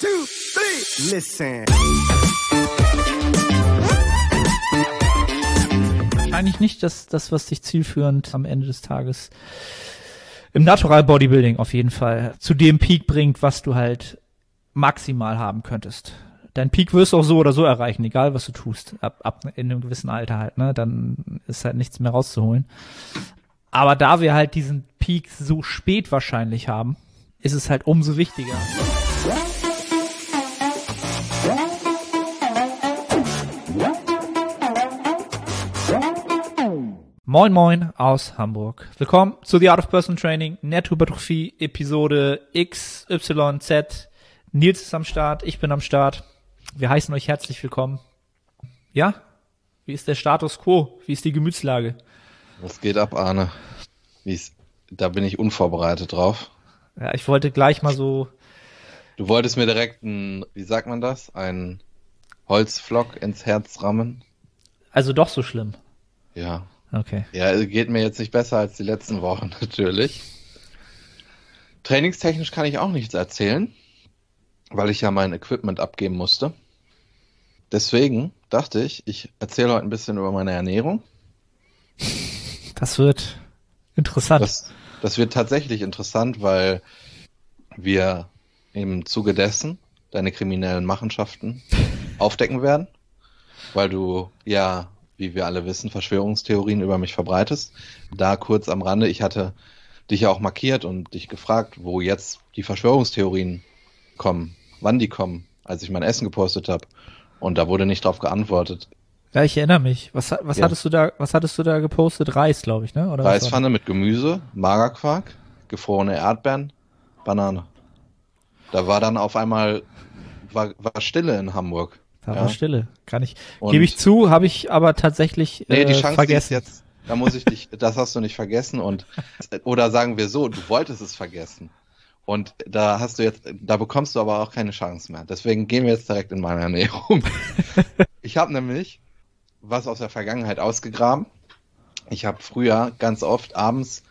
two, three. Listen. Wahrscheinlich nicht das, das, was dich zielführend am Ende des Tages im Natural Bodybuilding auf jeden Fall zu dem Peak bringt, was du halt maximal haben könntest. Dein Peak wirst du auch so oder so erreichen, egal was du tust, ab, ab in einem gewissen Alter halt, ne? Dann ist halt nichts mehr rauszuholen. Aber da wir halt diesen Peak so spät wahrscheinlich haben, ist es halt umso wichtiger. Moin Moin aus Hamburg. Willkommen zu The Art of Personal Training, Nettohypertrophie, Episode XYZ. Nils ist am Start, ich bin am Start. Wir heißen euch herzlich willkommen. Ja? Wie ist der Status quo? Wie ist die Gemütslage? Was geht ab, Arne? Wie ist, da bin ich unvorbereitet drauf. Ja, ich wollte gleich mal so. Du wolltest mir direkt ein, wie sagt man das? Ein Holzflock ins Herz rammen? Also doch so schlimm. Ja, Okay. Ja, geht mir jetzt nicht besser als die letzten Wochen natürlich. Trainingstechnisch kann ich auch nichts erzählen, weil ich ja mein Equipment abgeben musste. Deswegen dachte ich, ich erzähle heute ein bisschen über meine Ernährung. Das wird interessant. Das, das wird tatsächlich interessant, weil wir im Zuge dessen deine kriminellen Machenschaften aufdecken werden, weil du ja wie wir alle wissen, Verschwörungstheorien über mich verbreitest. Da kurz am Rande, ich hatte dich ja auch markiert und dich gefragt, wo jetzt die Verschwörungstheorien kommen, wann die kommen, als ich mein Essen gepostet habe. Und da wurde nicht drauf geantwortet. Ja, ich erinnere mich. Was, was ja. hattest du da, was hattest du da gepostet? Reis, glaube ich, ne? Oder Reispfanne mit Gemüse, Magerquark, gefrorene Erdbeeren, Banane. Da war dann auf einmal, war, war Stille in Hamburg. Da ja. war Stille. Kann ich, gebe ich zu, habe ich aber tatsächlich nee, die äh, Chance, vergessen. jetzt, da muss ich dich, das hast du nicht vergessen und, oder sagen wir so, du wolltest es vergessen. Und da hast du jetzt, da bekommst du aber auch keine Chance mehr. Deswegen gehen wir jetzt direkt in meine Ernährung. ich habe nämlich was aus der Vergangenheit ausgegraben. Ich habe früher ganz oft abends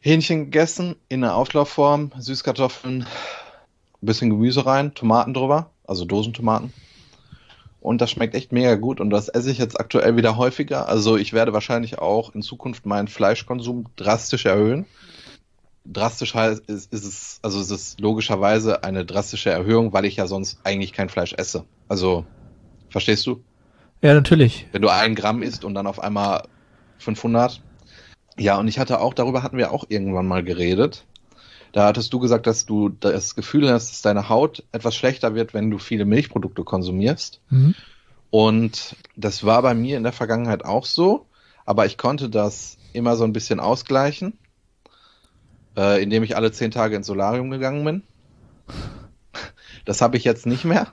Hähnchen gegessen in einer Auflaufform, Süßkartoffeln, ein bisschen Gemüse rein, Tomaten drüber, also Dosentomaten und das schmeckt echt mega gut und das esse ich jetzt aktuell wieder häufiger. Also ich werde wahrscheinlich auch in Zukunft meinen Fleischkonsum drastisch erhöhen. Drastisch heißt, ist, ist es, also es ist logischerweise eine drastische Erhöhung, weil ich ja sonst eigentlich kein Fleisch esse. Also, verstehst du? Ja, natürlich. Wenn du ein Gramm isst und dann auf einmal 500. Ja, und ich hatte auch, darüber hatten wir auch irgendwann mal geredet. Da hattest du gesagt, dass du das Gefühl hast, dass deine Haut etwas schlechter wird, wenn du viele Milchprodukte konsumierst. Mhm. Und das war bei mir in der Vergangenheit auch so, aber ich konnte das immer so ein bisschen ausgleichen, äh, indem ich alle zehn Tage ins Solarium gegangen bin. Das habe ich jetzt nicht mehr.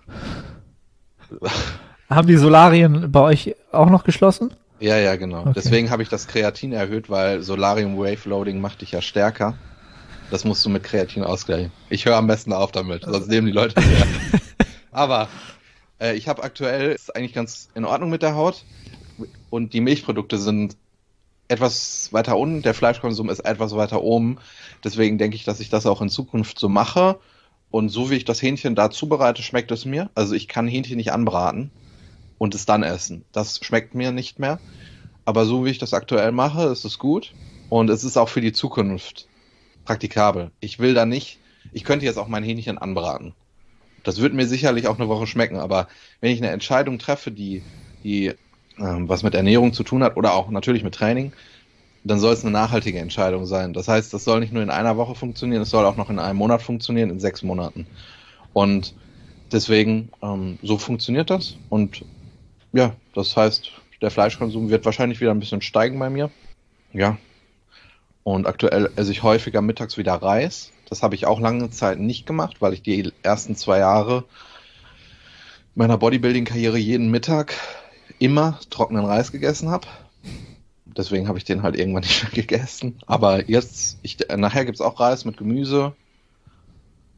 Haben die Solarien bei euch auch noch geschlossen? Ja, ja, genau. Okay. Deswegen habe ich das Kreatin erhöht, weil Solarium Wave Loading macht dich ja stärker. Das musst du mit Kreatin ausgleichen. Ich höre am besten auf damit, sonst nehmen die Leute mehr. Aber äh, ich habe aktuell, ist eigentlich ganz in Ordnung mit der Haut und die Milchprodukte sind etwas weiter unten, der Fleischkonsum ist etwas weiter oben. Deswegen denke ich, dass ich das auch in Zukunft so mache. Und so wie ich das Hähnchen da zubereite, schmeckt es mir. Also ich kann Hähnchen nicht anbraten und es dann essen. Das schmeckt mir nicht mehr. Aber so wie ich das aktuell mache, ist es gut. Und es ist auch für die Zukunft praktikabel. Ich will da nicht, ich könnte jetzt auch mein Hähnchen anbraten. Das wird mir sicherlich auch eine Woche schmecken, aber wenn ich eine Entscheidung treffe, die, die ähm, was mit Ernährung zu tun hat oder auch natürlich mit Training, dann soll es eine nachhaltige Entscheidung sein. Das heißt, das soll nicht nur in einer Woche funktionieren, es soll auch noch in einem Monat funktionieren, in sechs Monaten. Und deswegen, ähm, so funktioniert das. Und ja, das heißt, der Fleischkonsum wird wahrscheinlich wieder ein bisschen steigen bei mir. Ja, und aktuell esse ich häufiger mittags wieder Reis. Das habe ich auch lange Zeit nicht gemacht, weil ich die ersten zwei Jahre meiner Bodybuilding-Karriere jeden Mittag immer trockenen Reis gegessen habe. Deswegen habe ich den halt irgendwann nicht mehr gegessen. Aber jetzt, ich, nachher gibt's auch Reis mit Gemüse.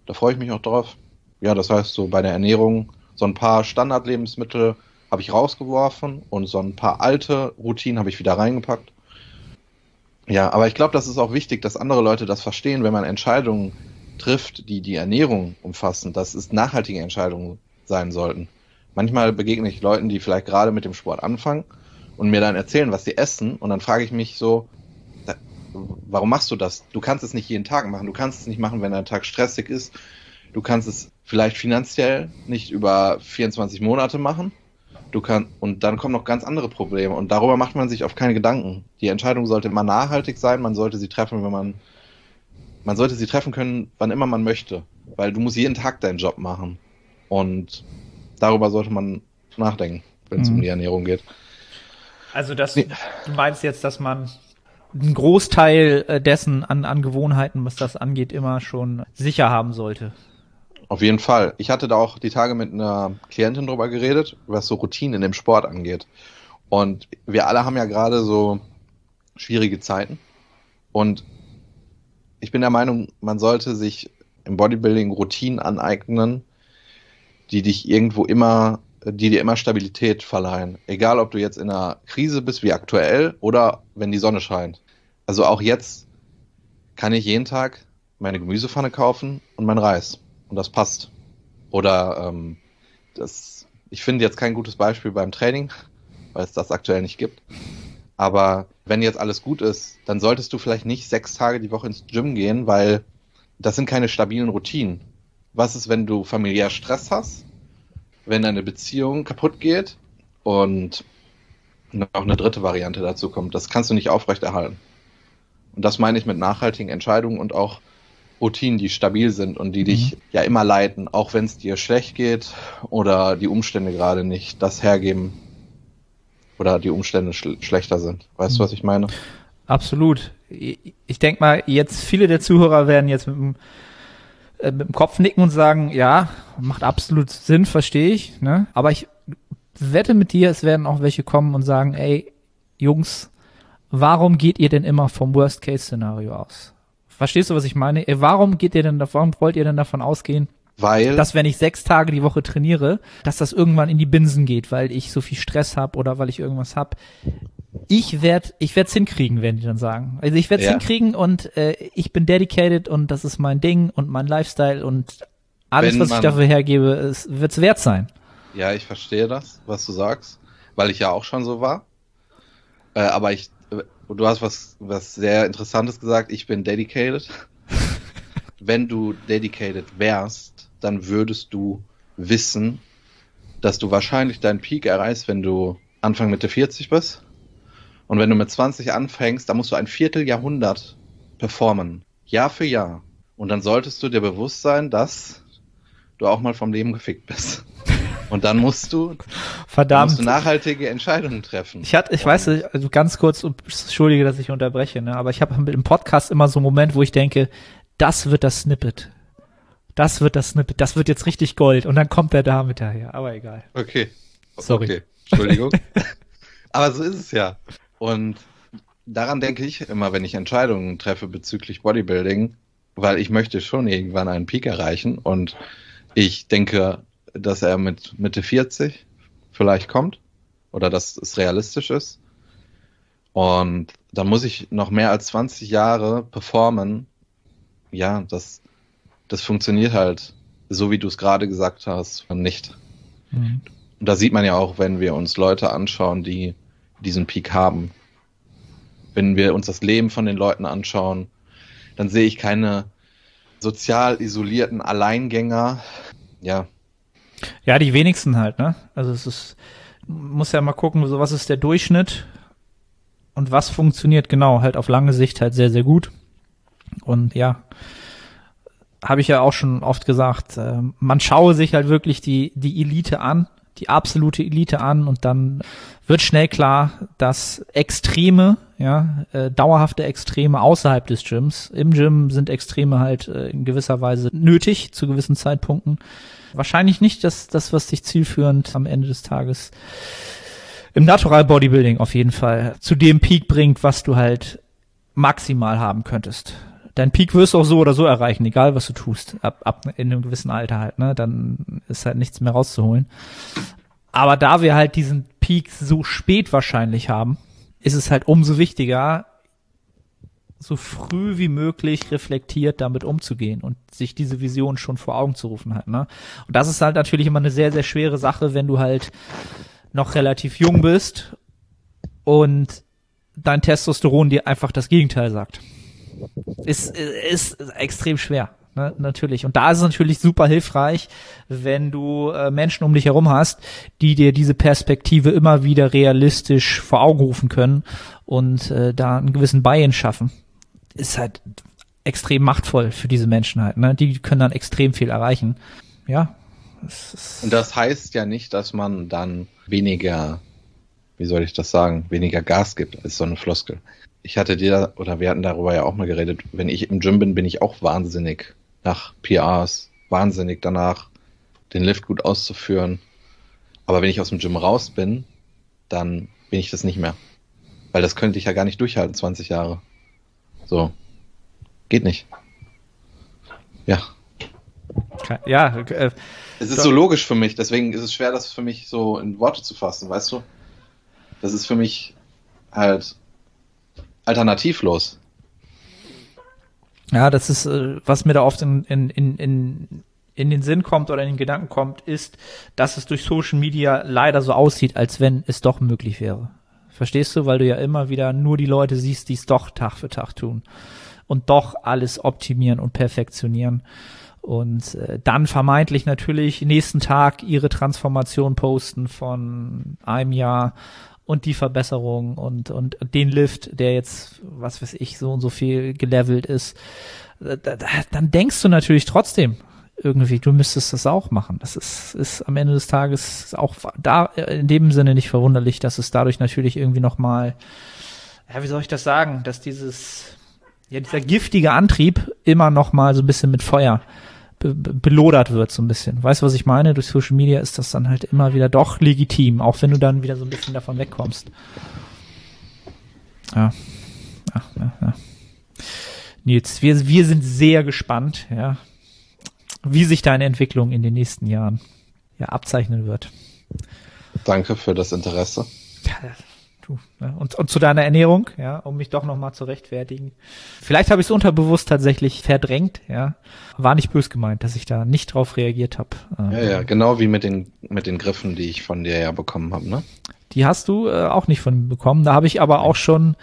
Da freue ich mich auch drauf. Ja, das heißt, so bei der Ernährung, so ein paar Standardlebensmittel habe ich rausgeworfen und so ein paar alte Routinen habe ich wieder reingepackt. Ja, aber ich glaube, das ist auch wichtig, dass andere Leute das verstehen, wenn man Entscheidungen trifft, die die Ernährung umfassen, dass es nachhaltige Entscheidungen sein sollten. Manchmal begegne ich Leuten, die vielleicht gerade mit dem Sport anfangen und mir dann erzählen, was sie essen und dann frage ich mich so, da, warum machst du das? Du kannst es nicht jeden Tag machen, du kannst es nicht machen, wenn ein Tag stressig ist, du kannst es vielleicht finanziell nicht über 24 Monate machen. Du kannst, und dann kommen noch ganz andere Probleme und darüber macht man sich auf keine Gedanken. Die Entscheidung sollte immer nachhaltig sein, man sollte sie treffen, wenn man man sollte sie treffen können, wann immer man möchte, weil du musst jeden Tag deinen Job machen. Und darüber sollte man nachdenken, wenn es mhm. um die Ernährung geht. Also das, nee. du meinst jetzt, dass man einen Großteil äh, dessen an, an Gewohnheiten, was das angeht, immer schon sicher haben sollte. Auf jeden Fall. Ich hatte da auch die Tage mit einer Klientin drüber geredet, was so Routinen in dem Sport angeht. Und wir alle haben ja gerade so schwierige Zeiten. Und ich bin der Meinung, man sollte sich im Bodybuilding Routinen aneignen, die dich irgendwo immer, die dir immer Stabilität verleihen. Egal, ob du jetzt in einer Krise bist wie aktuell oder wenn die Sonne scheint. Also auch jetzt kann ich jeden Tag meine Gemüsepfanne kaufen und mein Reis. Und das passt. Oder ähm, das, ich finde jetzt kein gutes Beispiel beim Training, weil es das aktuell nicht gibt. Aber wenn jetzt alles gut ist, dann solltest du vielleicht nicht sechs Tage die Woche ins Gym gehen, weil das sind keine stabilen Routinen. Was ist, wenn du familiär Stress hast, wenn deine Beziehung kaputt geht und noch eine dritte Variante dazu kommt? Das kannst du nicht aufrechterhalten. Und das meine ich mit nachhaltigen Entscheidungen und auch Routinen, die stabil sind und die mhm. dich ja immer leiten, auch wenn es dir schlecht geht oder die Umstände gerade nicht das hergeben, oder die Umstände sch schlechter sind. Weißt du, was ich meine? Absolut. Ich denke mal, jetzt viele der Zuhörer werden jetzt mit dem, äh, mit dem Kopf nicken und sagen, ja, macht absolut Sinn, verstehe ich. Ne? Aber ich wette mit dir, es werden auch welche kommen und sagen, ey, Jungs, warum geht ihr denn immer vom Worst-Case-Szenario aus? Verstehst du, was ich meine? Ey, warum geht ihr denn, warum wollt ihr denn davon ausgehen, weil dass wenn ich sechs Tage die Woche trainiere, dass das irgendwann in die Binsen geht, weil ich so viel Stress habe oder weil ich irgendwas hab. Ich werd, ich werd's hinkriegen, werden die dann sagen. Also ich werd's ja. hinkriegen und äh, ich bin dedicated und das ist mein Ding und mein Lifestyle und alles, wenn was ich dafür hergebe, es wird's wert sein. Ja, ich verstehe das, was du sagst, weil ich ja auch schon so war. Äh, aber ich, äh, du hast was, was sehr Interessantes gesagt. Ich bin dedicated. wenn du dedicated wärst, dann würdest du wissen, dass du wahrscheinlich deinen Peak erreichst, wenn du Anfang Mitte 40 bist. Und wenn du mit 20 anfängst, dann musst du ein Vierteljahrhundert performen. Jahr für Jahr. Und dann solltest du dir bewusst sein, dass du auch mal vom Leben gefickt bist. Und dann musst du, Verdammt. musst du nachhaltige Entscheidungen treffen. Ich hatte, ich und weiß, also ganz kurz, entschuldige, dass ich unterbreche, ne, aber ich habe mit dem Podcast immer so einen Moment, wo ich denke, das wird das Snippet das wird das Snippet, das wird jetzt richtig Gold und dann kommt er da mit daher, aber egal. Okay. Sorry. Okay. Entschuldigung. aber so ist es ja. Und daran denke ich immer, wenn ich Entscheidungen treffe bezüglich Bodybuilding, weil ich möchte schon irgendwann einen Peak erreichen und ich denke, dass er mit Mitte 40 vielleicht kommt oder dass es realistisch ist. Und dann muss ich noch mehr als 20 Jahre performen. Ja, das das funktioniert halt, so wie du es gerade gesagt hast, nicht. Mhm. Und da sieht man ja auch, wenn wir uns Leute anschauen, die diesen Peak haben. Wenn wir uns das Leben von den Leuten anschauen, dann sehe ich keine sozial isolierten Alleingänger. Ja. Ja, die wenigsten halt, ne? Also es ist, muss ja mal gucken, so was ist der Durchschnitt und was funktioniert genau, halt auf lange Sicht halt sehr, sehr gut. Und ja, habe ich ja auch schon oft gesagt, äh, man schaue sich halt wirklich die, die Elite an, die absolute Elite an und dann wird schnell klar, dass Extreme, ja, äh, dauerhafte Extreme außerhalb des Gyms, im Gym sind Extreme halt äh, in gewisser Weise nötig zu gewissen Zeitpunkten. Wahrscheinlich nicht das, das was dich zielführend am Ende des Tages im Natural Bodybuilding auf jeden Fall zu dem Peak bringt, was du halt maximal haben könntest dein Peak wirst du auch so oder so erreichen, egal was du tust, ab, ab in einem gewissen Alter halt, ne? Dann ist halt nichts mehr rauszuholen. Aber da wir halt diesen Peak so spät wahrscheinlich haben, ist es halt umso wichtiger, so früh wie möglich reflektiert damit umzugehen und sich diese Vision schon vor Augen zu rufen halt, ne? Und das ist halt natürlich immer eine sehr, sehr schwere Sache, wenn du halt noch relativ jung bist und dein Testosteron dir einfach das Gegenteil sagt. Ist, ist extrem schwer. Ne, natürlich. Und da ist es natürlich super hilfreich, wenn du äh, Menschen um dich herum hast, die dir diese Perspektive immer wieder realistisch vor Augen rufen können und äh, da einen gewissen Buy-in schaffen. Ist halt extrem machtvoll für diese Menschen halt. Ne? Die können dann extrem viel erreichen. Ja. Und das heißt ja nicht, dass man dann weniger, wie soll ich das sagen, weniger Gas gibt als so eine Floskel. Ich hatte dir, oder wir hatten darüber ja auch mal geredet, wenn ich im Gym bin, bin ich auch wahnsinnig nach PRs, wahnsinnig danach, den Lift gut auszuführen. Aber wenn ich aus dem Gym raus bin, dann bin ich das nicht mehr. Weil das könnte ich ja gar nicht durchhalten, 20 Jahre. So. Geht nicht. Ja. Ja. Äh, es ist so logisch für mich, deswegen ist es schwer, das für mich so in Worte zu fassen, weißt du? Das ist für mich halt alternativlos. Ja, das ist, äh, was mir da oft in, in, in, in, in den Sinn kommt oder in den Gedanken kommt, ist, dass es durch Social Media leider so aussieht, als wenn es doch möglich wäre. Verstehst du? Weil du ja immer wieder nur die Leute siehst, die es doch Tag für Tag tun. Und doch alles optimieren und perfektionieren. Und äh, dann vermeintlich natürlich nächsten Tag ihre Transformation posten von einem Jahr und die Verbesserung und, und den Lift, der jetzt, was weiß ich, so und so viel gelevelt ist, dann denkst du natürlich trotzdem irgendwie, du müsstest das auch machen. Das ist, ist am Ende des Tages auch da in dem Sinne nicht verwunderlich, dass es dadurch natürlich irgendwie nochmal, ja, wie soll ich das sagen, dass dieses, ja, dieser giftige Antrieb immer nochmal so ein bisschen mit Feuer belodert wird so ein bisschen. Weißt du, was ich meine? Durch Social Media ist das dann halt immer wieder doch legitim, auch wenn du dann wieder so ein bisschen davon wegkommst. Ja. Ja, ja, ja. Nils, wir, wir sind sehr gespannt, ja, wie sich deine Entwicklung in den nächsten Jahren ja abzeichnen wird. Danke für das Interesse. Ja, du. Ne? Und, und zu deiner Ernährung, ja, um mich doch nochmal zu rechtfertigen. Vielleicht habe ich es unterbewusst tatsächlich verdrängt, ja. War nicht bös gemeint, dass ich da nicht drauf reagiert habe. Ähm, ja, ja, genau wie mit den, mit den Griffen, die ich von dir ja bekommen habe, ne? Die hast du äh, auch nicht von mir bekommen. Da habe ich aber auch schon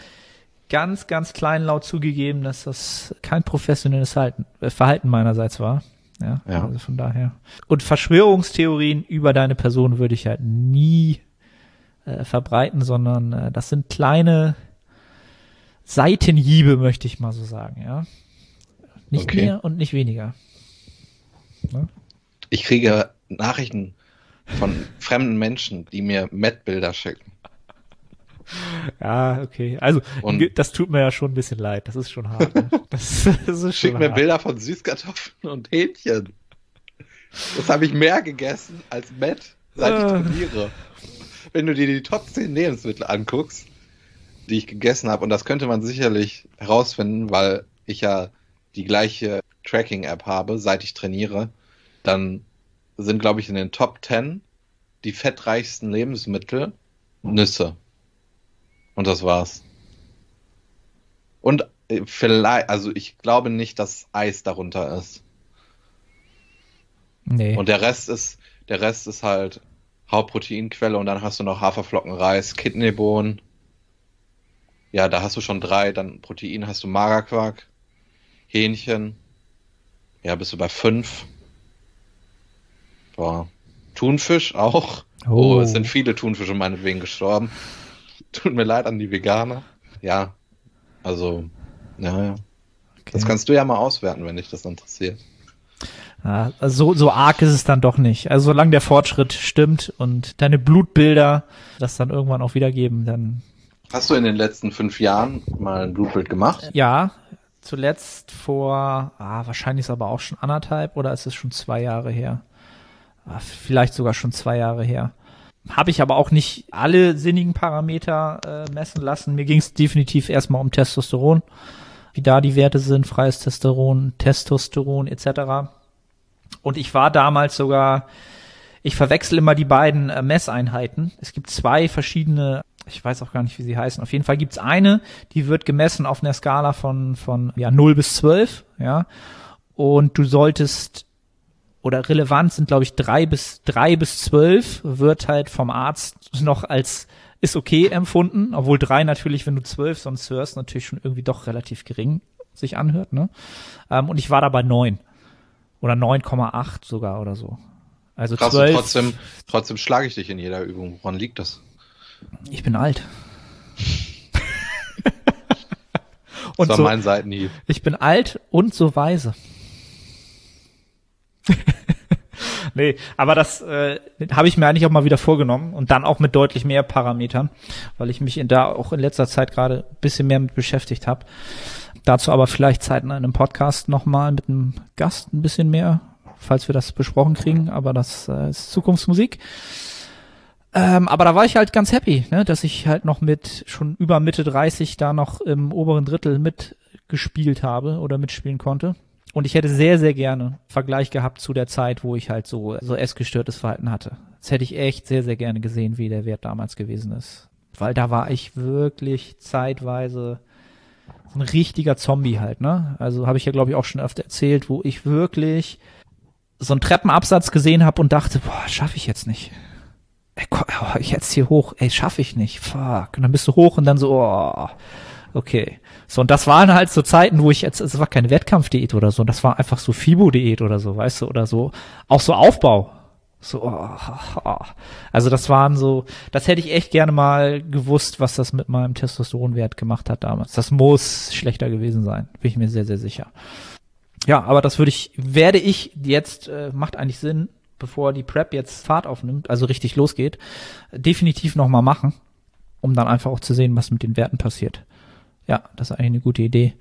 ganz, ganz kleinlaut zugegeben, dass das kein professionelles Halten, äh, Verhalten meinerseits war. Ja, ja. Also von daher. Und Verschwörungstheorien über deine Person würde ich halt nie äh, verbreiten, sondern äh, das sind kleine Seitenhiebe, möchte ich mal so sagen, ja. Nicht okay. mehr und nicht weniger. Ne? Ich kriege Nachrichten von fremden Menschen, die mir Met-Bilder schicken. Ja, okay. Also, und das tut mir ja schon ein bisschen leid. Das ist schon hart. Ne? Das, das ist Schick mir hart. Bilder von Süßkartoffeln und Hähnchen. Das habe ich mehr gegessen als Met, seit ich äh. trainiere wenn du dir die Top 10 Lebensmittel anguckst, die ich gegessen habe, und das könnte man sicherlich herausfinden, weil ich ja die gleiche Tracking-App habe, seit ich trainiere, dann sind, glaube ich, in den Top 10 die fettreichsten Lebensmittel Nüsse. Und das war's. Und äh, vielleicht, also ich glaube nicht, dass Eis darunter ist. Nee. Und der Rest ist, der Rest ist halt Hauptproteinquelle und dann hast du noch Haferflocken, Reis, Kidneybohnen. Ja, da hast du schon drei. Dann Protein hast du Magerquark, Hähnchen. Ja, bist du bei fünf. Boah. Thunfisch auch. Oh. oh, es sind viele Thunfische meinetwegen gestorben. Tut mir leid an die Veganer. Ja, also, ja, ja. Okay. Das kannst du ja mal auswerten, wenn dich das interessiert. Ja, also so, so arg ist es dann doch nicht. Also solange der Fortschritt stimmt und deine Blutbilder das dann irgendwann auch wiedergeben, dann. Hast du in den letzten fünf Jahren mal ein Blutbild gemacht? Ja, zuletzt vor, ah, wahrscheinlich ist aber auch schon anderthalb oder ist es schon zwei Jahre her? Ah, vielleicht sogar schon zwei Jahre her. Habe ich aber auch nicht alle sinnigen Parameter äh, messen lassen. Mir ging es definitiv erstmal um Testosteron, wie da die Werte sind, freies Testosteron, Testosteron etc. Und ich war damals sogar, ich verwechsel immer die beiden äh, Messeinheiten. Es gibt zwei verschiedene ich weiß auch gar nicht, wie sie heißen. Auf jeden Fall gibt's eine, die wird gemessen auf einer Skala von, von ja, 0 bis 12, ja. Und du solltest, oder relevant sind, glaube ich, drei bis, drei bis zwölf wird halt vom Arzt noch als ist okay empfunden, obwohl drei natürlich, wenn du zwölf sonst hörst, natürlich schon irgendwie doch relativ gering sich anhört, ne? Ähm, und ich war da bei neun. Oder 9,8 sogar oder so. Also Krass, 12. trotzdem, trotzdem schlage ich dich in jeder Übung. Woran liegt das? Ich bin alt. und das war so, mein Seitenhieb. Ich bin alt und so weise. nee, aber das äh, habe ich mir eigentlich auch mal wieder vorgenommen und dann auch mit deutlich mehr Parametern, weil ich mich in da auch in letzter Zeit gerade ein bisschen mehr mit beschäftigt habe. Dazu aber vielleicht zeitnah in einem Podcast nochmal mit einem Gast ein bisschen mehr, falls wir das besprochen kriegen, aber das äh, ist Zukunftsmusik. Ähm, aber da war ich halt ganz happy, ne, dass ich halt noch mit schon über Mitte 30 da noch im oberen Drittel mitgespielt habe oder mitspielen konnte. Und ich hätte sehr, sehr gerne Vergleich gehabt zu der Zeit, wo ich halt so, so essgestörtes Verhalten hatte. Das hätte ich echt sehr, sehr gerne gesehen, wie der Wert damals gewesen ist. Weil da war ich wirklich zeitweise ein richtiger Zombie halt, ne? Also habe ich ja, glaube ich, auch schon öfter erzählt, wo ich wirklich so einen Treppenabsatz gesehen habe und dachte, boah, schaffe ich jetzt nicht. Ey, oh, ich jetzt hier hoch, ey, schaffe ich nicht, fuck. Und dann bist du hoch und dann so, oh, okay. So, und das waren halt so Zeiten, wo ich jetzt, es war keine Wettkampfdiät oder so, das war einfach so Fibo-Diät oder so, weißt du, oder so, auch so Aufbau. So, oh, oh. also das waren so, das hätte ich echt gerne mal gewusst, was das mit meinem Testosteronwert gemacht hat damals. Das muss schlechter gewesen sein, bin ich mir sehr, sehr sicher. Ja, aber das würde ich, werde ich jetzt, äh, macht eigentlich Sinn, bevor die Prep jetzt Fahrt aufnimmt, also richtig losgeht, definitiv nochmal machen, um dann einfach auch zu sehen, was mit den Werten passiert. Ja, das ist eigentlich eine gute Idee.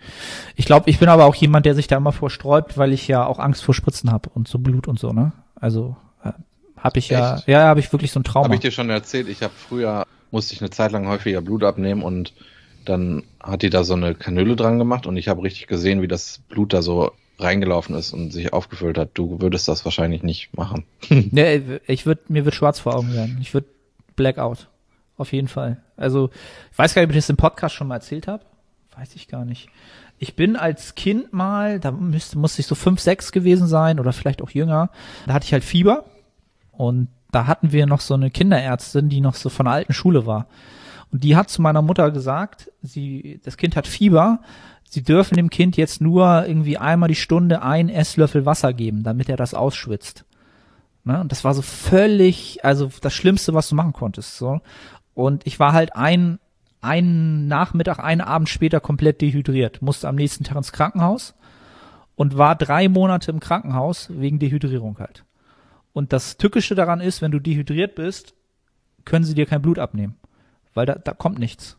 Ich glaube, ich bin aber auch jemand, der sich da immer vorsträubt, weil ich ja auch Angst vor Spritzen habe und so Blut und so, ne? Also habe ich ja, Echt? ja, habe ich wirklich so ein Trauma. Habe ich dir schon erzählt, ich habe früher, musste ich eine Zeit lang häufiger Blut abnehmen und dann hat die da so eine Kanüle dran gemacht und ich habe richtig gesehen, wie das Blut da so reingelaufen ist und sich aufgefüllt hat. Du würdest das wahrscheinlich nicht machen. nee, ich würde, mir wird schwarz vor Augen werden. Ich würde Blackout. Auf jeden Fall. Also, ich weiß gar nicht, ob ich das im Podcast schon mal erzählt habe. Weiß ich gar nicht. Ich bin als Kind mal, da müsste, musste ich so fünf, sechs gewesen sein oder vielleicht auch jünger. Da hatte ich halt Fieber und da hatten wir noch so eine Kinderärztin, die noch so von der alten Schule war. Und die hat zu meiner Mutter gesagt, sie, das Kind hat Fieber, sie dürfen dem Kind jetzt nur irgendwie einmal die Stunde ein Esslöffel Wasser geben, damit er das ausschwitzt. Ne? Und das war so völlig, also das Schlimmste, was du machen konntest. So. Und ich war halt ein, einen Nachmittag, einen Abend später komplett dehydriert, musste am nächsten Tag ins Krankenhaus und war drei Monate im Krankenhaus wegen Dehydrierung halt. Und das Tückische daran ist, wenn du dehydriert bist, können sie dir kein Blut abnehmen, weil da, da kommt nichts.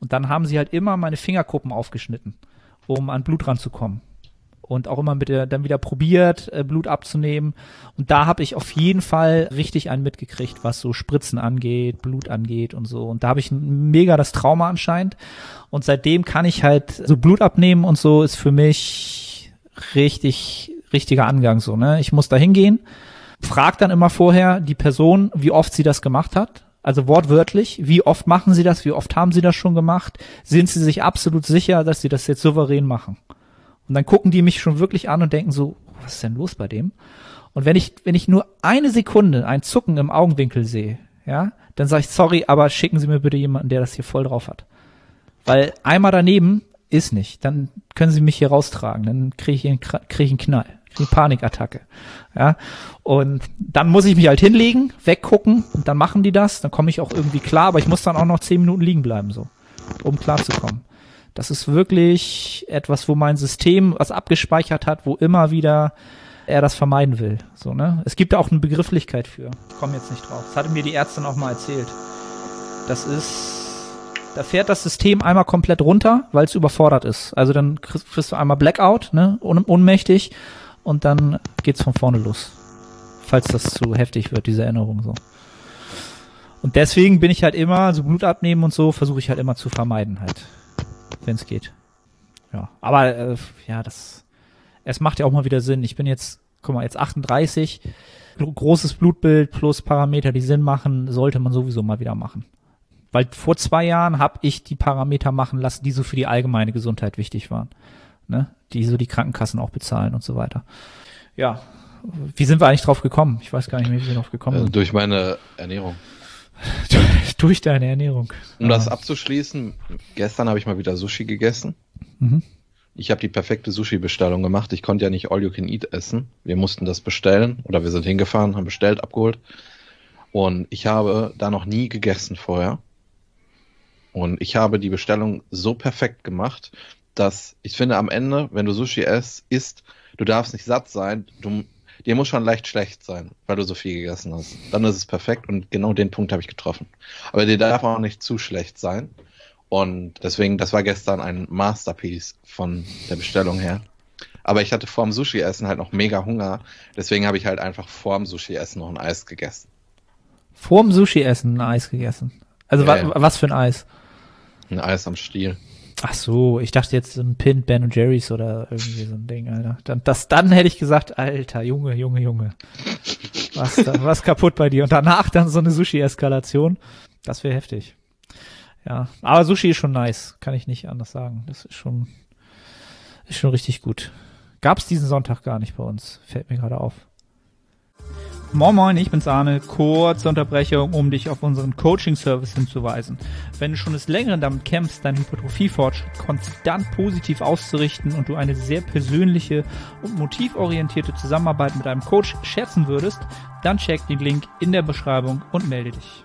Und dann haben sie halt immer meine Fingerkuppen aufgeschnitten, um an Blut ranzukommen. Und auch immer mit der, dann wieder probiert, äh, Blut abzunehmen. Und da habe ich auf jeden Fall richtig einen mitgekriegt, was so Spritzen angeht, Blut angeht und so. Und da habe ich mega das Trauma anscheinend. Und seitdem kann ich halt so Blut abnehmen und so ist für mich richtig, richtiger Angang so, ne? Ich muss da hingehen fragt dann immer vorher die Person, wie oft sie das gemacht hat. Also wortwörtlich, wie oft machen sie das, wie oft haben sie das schon gemacht? Sind sie sich absolut sicher, dass sie das jetzt souverän machen? Und dann gucken die mich schon wirklich an und denken so, was ist denn los bei dem? Und wenn ich, wenn ich nur eine Sekunde ein Zucken im Augenwinkel sehe, ja, dann sage ich, sorry, aber schicken Sie mir bitte jemanden, der das hier voll drauf hat. Weil einmal daneben ist nicht. Dann können Sie mich hier raustragen. Dann kriege ich, krieg ich einen Knall eine Panikattacke. Ja. Und dann muss ich mich halt hinlegen, weggucken und dann machen die das, dann komme ich auch irgendwie klar, aber ich muss dann auch noch zehn Minuten liegen bleiben, so, um klarzukommen. Das ist wirklich etwas, wo mein System was abgespeichert hat, wo immer wieder er das vermeiden will. So, ne? Es gibt da auch eine Begrifflichkeit für. Ich komme jetzt nicht drauf. Das hatte mir die Ärztin auch mal erzählt. Das ist da fährt das System einmal komplett runter, weil es überfordert ist. Also dann kriegst du einmal Blackout, ne, un ohnmächtig und dann geht's von vorne los. Falls das zu heftig wird, diese Erinnerung so. Und deswegen bin ich halt immer, so Blut abnehmen und so, versuche ich halt immer zu vermeiden halt. Wenn es geht. Ja. Aber äh, ja, das es macht ja auch mal wieder Sinn. Ich bin jetzt, guck mal, jetzt 38. Großes Blutbild plus Parameter, die Sinn machen, sollte man sowieso mal wieder machen. Weil vor zwei Jahren habe ich die Parameter machen lassen, die so für die allgemeine Gesundheit wichtig waren. Ne? Die so die Krankenkassen auch bezahlen und so weiter. Ja. Wie sind wir eigentlich drauf gekommen? Ich weiß gar nicht mehr, wie wir drauf gekommen Äh, sind. durch meine Ernährung. Durch deine Ernährung. Um das Ah. abzuschließen, gestern habe ich mal wieder Sushi gegessen. Mhm. Ich habe die perfekte Sushi-Bestellung gemacht. Ich konnte ja nicht All You Can Eat essen. Wir mussten das bestellen oder wir sind hingefahren, haben bestellt, abgeholt. Und ich habe da noch nie gegessen vorher. Und ich habe die Bestellung so perfekt gemacht, dass ich finde am Ende, wenn du Sushi isst, isst du darfst nicht satt sein. Du, dir muss schon leicht schlecht sein, weil du so viel gegessen hast. Dann ist es perfekt und genau den Punkt habe ich getroffen. Aber dir darf auch nicht zu schlecht sein. Und deswegen, das war gestern ein Masterpiece von der Bestellung her. Aber ich hatte vorm Sushi-Essen halt noch mega Hunger. Deswegen habe ich halt einfach vorm Sushi-Essen noch ein Eis gegessen. Vorm Sushi-Essen ein Eis gegessen. Also Ja, wa ja. was für ein Eis? Ein Eis am Stiel. Ach so, ich dachte jetzt so ein Pin Ben und Jerry's oder irgendwie so ein Ding, Alter. Dann, das, dann hätte ich gesagt, Alter, Junge, Junge, Junge. Was, da, was kaputt bei dir? Und danach dann so eine Sushi-Eskalation. Das wäre heftig. Ja, aber Sushi ist schon nice, kann ich nicht anders sagen. Das ist schon, ist schon richtig gut. Gab's diesen Sonntag gar nicht bei uns, fällt mir gerade auf. Moin Moin, ich bin's Arne. Kurze Unterbrechung, um dich auf unseren Coaching-Service hinzuweisen. Wenn du schon des Längeren damit kämpfst, deinen Hypertrophie-Fortschritt konstant positiv auszurichten und du eine sehr persönliche und motivorientierte Zusammenarbeit mit einem Coach schätzen würdest, dann check den Link in der Beschreibung und melde dich.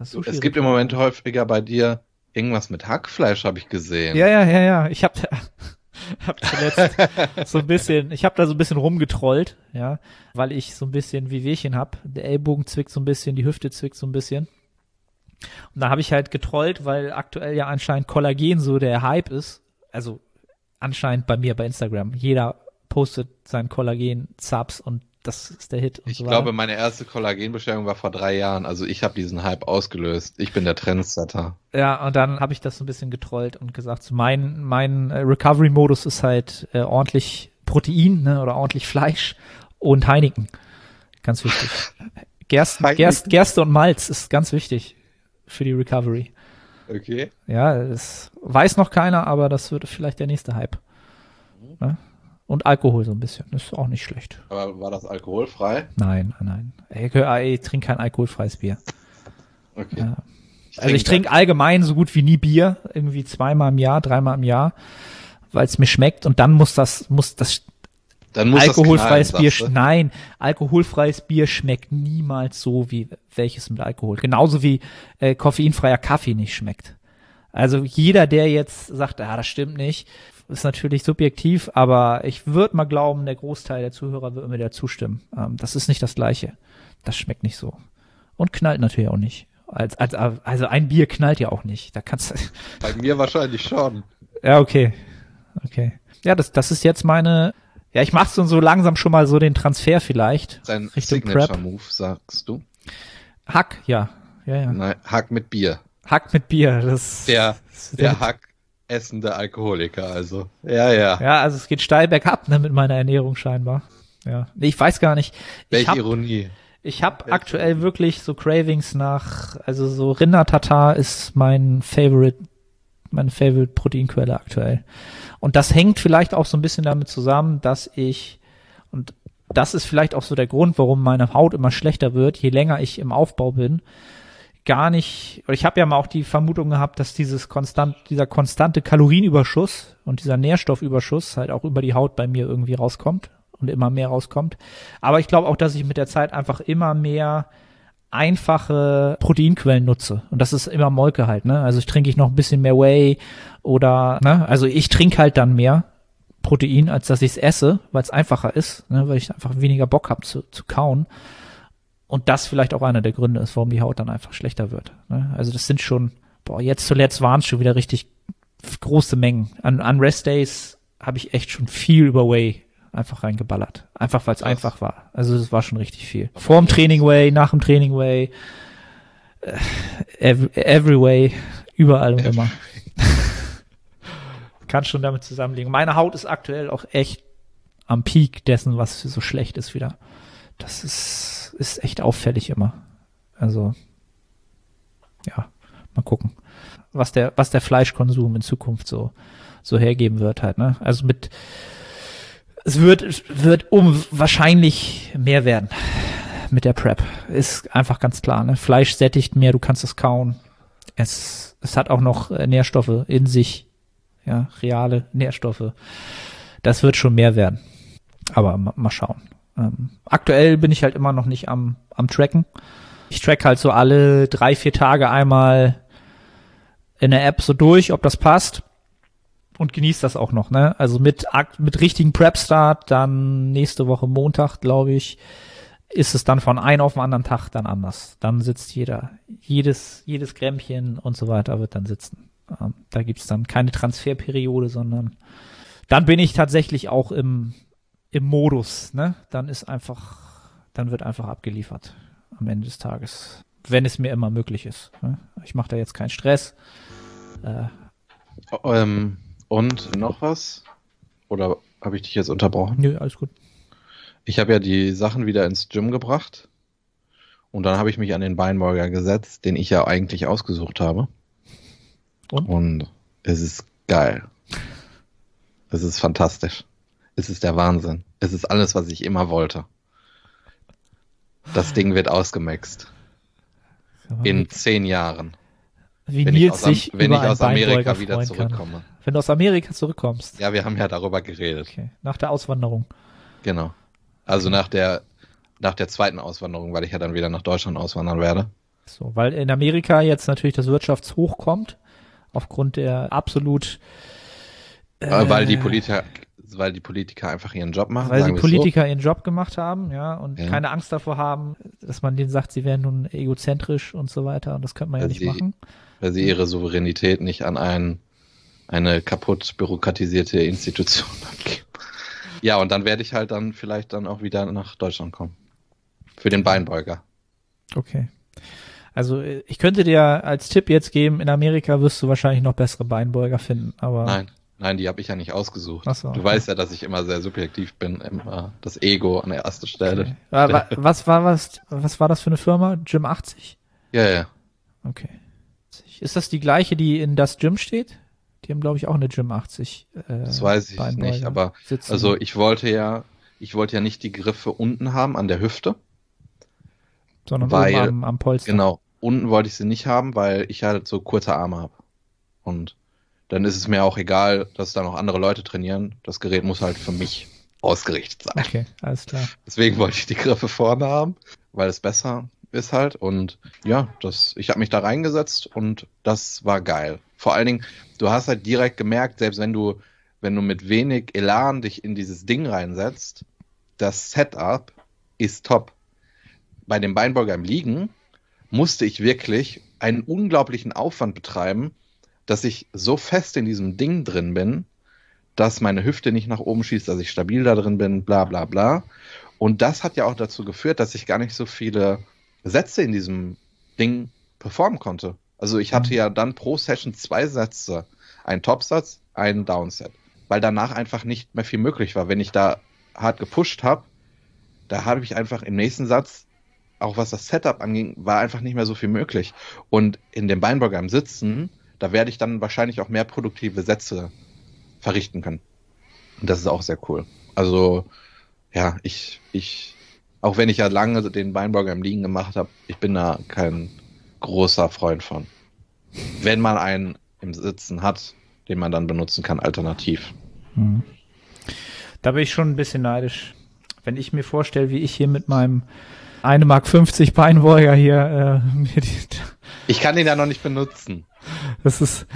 So es gibt im Moment häufiger bei dir irgendwas mit Hackfleisch, habe ich gesehen. Ja, ja, ja, ja. Ich habe hab zuletzt so ein bisschen, ich habe da so ein bisschen rumgetrollt, ja, weil ich so ein bisschen wie Wehchen hab. Der Ellbogen zwickt so ein bisschen, die Hüfte zwickt so ein bisschen. Und da habe ich halt getrollt, weil aktuell ja anscheinend Kollagen so der Hype ist. Also anscheinend bei mir bei Instagram. Jeder postet seinen Kollagen-Subs und das ist der Hit. Und Ich so glaube, meine erste Kollagenbestellung war vor drei Jahren. Also ich habe diesen Hype ausgelöst. Ich bin der Trendsetter. Ja, und dann habe ich das so ein bisschen getrollt und gesagt, so mein, mein äh, Recovery-Modus ist halt äh, ordentlich Protein ne, oder ordentlich Fleisch und Heineken. Ganz wichtig. Gerst. Gerst, Gerste und Malz ist ganz wichtig für die Recovery. Okay. Ja, das weiß noch keiner, aber das wird vielleicht der nächste Hype. Ne? Und Alkohol so ein bisschen, das ist auch nicht schlecht. Aber war das alkoholfrei? Nein, nein, hör, ey, ich trinke kein alkoholfreies Bier. Okay. Ja. Also ich trinke allgemein so gut wie nie Bier, irgendwie zweimal im Jahr, dreimal im Jahr, weil es mir schmeckt und dann muss das, muss das Dann muss alkoholfreies das knallen, Bier, nein, alkoholfreies Bier schmeckt niemals so wie welches mit Alkohol. Genauso wie äh, koffeinfreier Kaffee nicht schmeckt. Also jeder, der jetzt sagt, ah, das stimmt nicht, ist natürlich subjektiv, aber ich würde mal glauben, der Großteil der Zuhörer wird mir da zustimmen. Ähm, das ist nicht das Gleiche. Das schmeckt nicht so. Und knallt natürlich auch nicht. Als, als, also ein Bier knallt ja auch nicht. Da kannst Bei mir wahrscheinlich schon. ja, okay. Okay. Ja, das, das ist jetzt meine, ja, ich mach so, so langsam schon mal so den Transfer vielleicht. Sein Richtung Signature-Move, sagst du? Hack, ja. Ja, ja. Nein, Hack mit Bier. Hack mit Bier, das Der, das- der Hack essende Alkoholiker, also. Ja, ja. Ja, also es geht steil bergab, ne, mit meiner Ernährung scheinbar. Ja. Nee, ich weiß gar nicht. Ich Welche hab, Ironie. ich hab aktuell wirklich so Cravings nach, also so Rindertatar ist mein Favorite, meine Favorite Proteinquelle aktuell. Und das hängt vielleicht auch so ein bisschen damit zusammen, dass ich, und das ist vielleicht auch so der Grund, warum meine Haut immer schlechter wird, je länger ich im Aufbau bin, gar nicht, ich habe ja mal auch die Vermutung gehabt, dass dieses konstant, dieser konstante Kalorienüberschuss und dieser Nährstoffüberschuss halt auch über die Haut bei mir irgendwie rauskommt und immer mehr rauskommt. Aber ich glaube auch, dass ich mit der Zeit einfach immer mehr einfache Proteinquellen nutze. Und das ist immer Molke halt, ne? Also ich trinke ich noch ein bisschen mehr Whey oder, ne? Also ich trinke halt dann mehr Protein, als dass ich es esse, weil es einfacher ist, ne? weil ich einfach weniger Bock habe zu, zu kauen. Und das vielleicht auch einer der Gründe ist, warum die Haut dann einfach schlechter wird. Ne? Also das sind schon, boah, jetzt zuletzt waren es schon wieder richtig große Mengen. An, an Rest Days habe ich echt schon viel über Whey einfach reingeballert. Einfach weil es einfach war. Also das war schon richtig viel. Vor dem Training Whey, nach dem Training Whey, äh, every, every way, überall und immer. Kann schon damit zusammenliegen. Meine Haut ist aktuell auch echt am Peak dessen, was so schlecht ist wieder. Das ist, ist echt auffällig immer. Also, ja. Mal gucken, was der, was der Fleischkonsum in Zukunft so, so hergeben wird halt, ne? Also mit, es wird, wird um wahrscheinlich mehr werden mit der Prep. Ist einfach ganz klar, ne? Fleisch sättigt mehr, du kannst es kauen. Es, es hat auch noch äh, Nährstoffe in sich. Ja, reale Nährstoffe. Das wird schon mehr werden. Aber ma, mal schauen. Ähm, aktuell bin ich halt immer noch nicht am, am Tracken. Ich track halt so alle drei, vier Tage einmal in der App so durch, ob das passt. Und genieße das auch noch, ne? Also mit, mit richtigen Prep-Start, dann nächste Woche Montag, glaube ich, ist es dann von einem auf den anderen Tag dann anders. Dann sitzt jeder, jedes, jedes Grämmchen und so weiter wird dann sitzen. Ähm, da gibt's dann keine Transferperiode, sondern dann bin ich tatsächlich auch im, im Modus, ne? Dann ist einfach, dann wird einfach abgeliefert am Ende des Tages, wenn es mir immer möglich ist. Ne? Ich mache da jetzt keinen Stress. Äh, ähm, und noch was? Oder habe ich dich jetzt unterbrochen? Nö, alles gut. Ich habe ja die Sachen wieder ins Gym gebracht und dann habe ich mich an den Beinbeuger gesetzt, den ich ja eigentlich ausgesucht habe. Und? und es ist geil. Es ist fantastisch. Es ist der Wahnsinn. Es ist alles, was ich immer wollte. Das Ding wird ausgemaxt. In zehn Jahren. Wie wenn Nils sich wenn ich aus Amerika wieder zurückkomme. Kann. Wenn du aus Amerika zurückkommst. Ja, wir haben ja darüber geredet. Okay. Nach der Auswanderung. Genau. Also nach der, nach der zweiten Auswanderung, weil ich ja dann wieder nach Deutschland auswandern werde. So, weil in Amerika jetzt natürlich das Wirtschaftshoch kommt, aufgrund der absolut äh, weil die Politiker weil die Politiker einfach ihren Job machen. Weil die Politiker so. ihren Job gemacht haben, ja, und ja. keine Angst davor haben, dass man denen sagt, sie wären nun egozentrisch und so weiter. Und das könnte man weil ja nicht sie, machen. Weil sie ihre Souveränität nicht an ein, eine kaputt bürokratisierte Institution abgeben. Ja, und dann werde ich halt dann vielleicht dann auch wieder nach Deutschland kommen. Für den Beinbeuger. Okay. Also ich könnte dir als Tipp jetzt geben, in Amerika wirst du wahrscheinlich noch bessere Beinbeuger finden, aber. Nein, nein, die habe ich ja nicht ausgesucht. Ach so, okay. Du weißt ja, dass ich immer sehr subjektiv bin, immer das Ego an der ersten Stelle. Okay. was war was, was war das für eine Firma? Gym 80? Ja, ja. Okay. Ist das die gleiche, die in das Gym steht? Die haben, glaube ich, auch eine Gym 80. Äh, das weiß ich nicht, aber sitzen. also ich wollte ja, ich wollte ja nicht die Griffe unten haben an der Hüfte. Sondern weil, am, am Polster. Genau, unten wollte ich sie nicht haben, weil ich halt so kurze Arme habe. Und dann ist es mir auch egal, dass da noch andere Leute trainieren. Das Gerät muss halt für mich ausgerichtet sein. Okay, alles klar. Deswegen wollte ich die Griffe vorne haben, weil es besser ist halt. Und ja, das, ich habe mich da reingesetzt und das war geil. Vor allen Dingen, du hast halt direkt gemerkt, selbst wenn du, wenn du mit wenig Elan dich in dieses Ding reinsetzt, das Setup ist top. Bei dem Beinbeuger im Liegen musste ich wirklich einen unglaublichen Aufwand betreiben, dass ich so fest in diesem Ding drin bin, dass meine Hüfte nicht nach oben schießt, dass ich stabil da drin bin, bla bla bla. Und das hat ja auch dazu geführt, dass ich gar nicht so viele Sätze in diesem Ding performen konnte. Also ich hatte mhm. ja dann pro Session zwei Sätze. Ein Topsatz, ein Downset. Weil danach einfach nicht mehr viel möglich war. Wenn ich da hart gepusht habe, da habe ich einfach im nächsten Satz, auch was das Setup anging, war einfach nicht mehr so viel möglich. Und in dem Beinburger im Sitzen, da werde ich dann wahrscheinlich auch mehr produktive Sätze verrichten können. Und das ist auch sehr cool. Also, ja, ich, ich, auch wenn ich ja lange den Beinburger im Liegen gemacht habe, ich bin da kein großer Freund von. Wenn man einen im Sitzen hat, den man dann benutzen kann, alternativ. Hm. Da bin ich schon ein bisschen neidisch. Wenn ich mir vorstelle, wie ich hier mit meinem 1 Mark 50 Beinbeuger hier äh, mir die, Ich kann den ja noch nicht benutzen. Das ist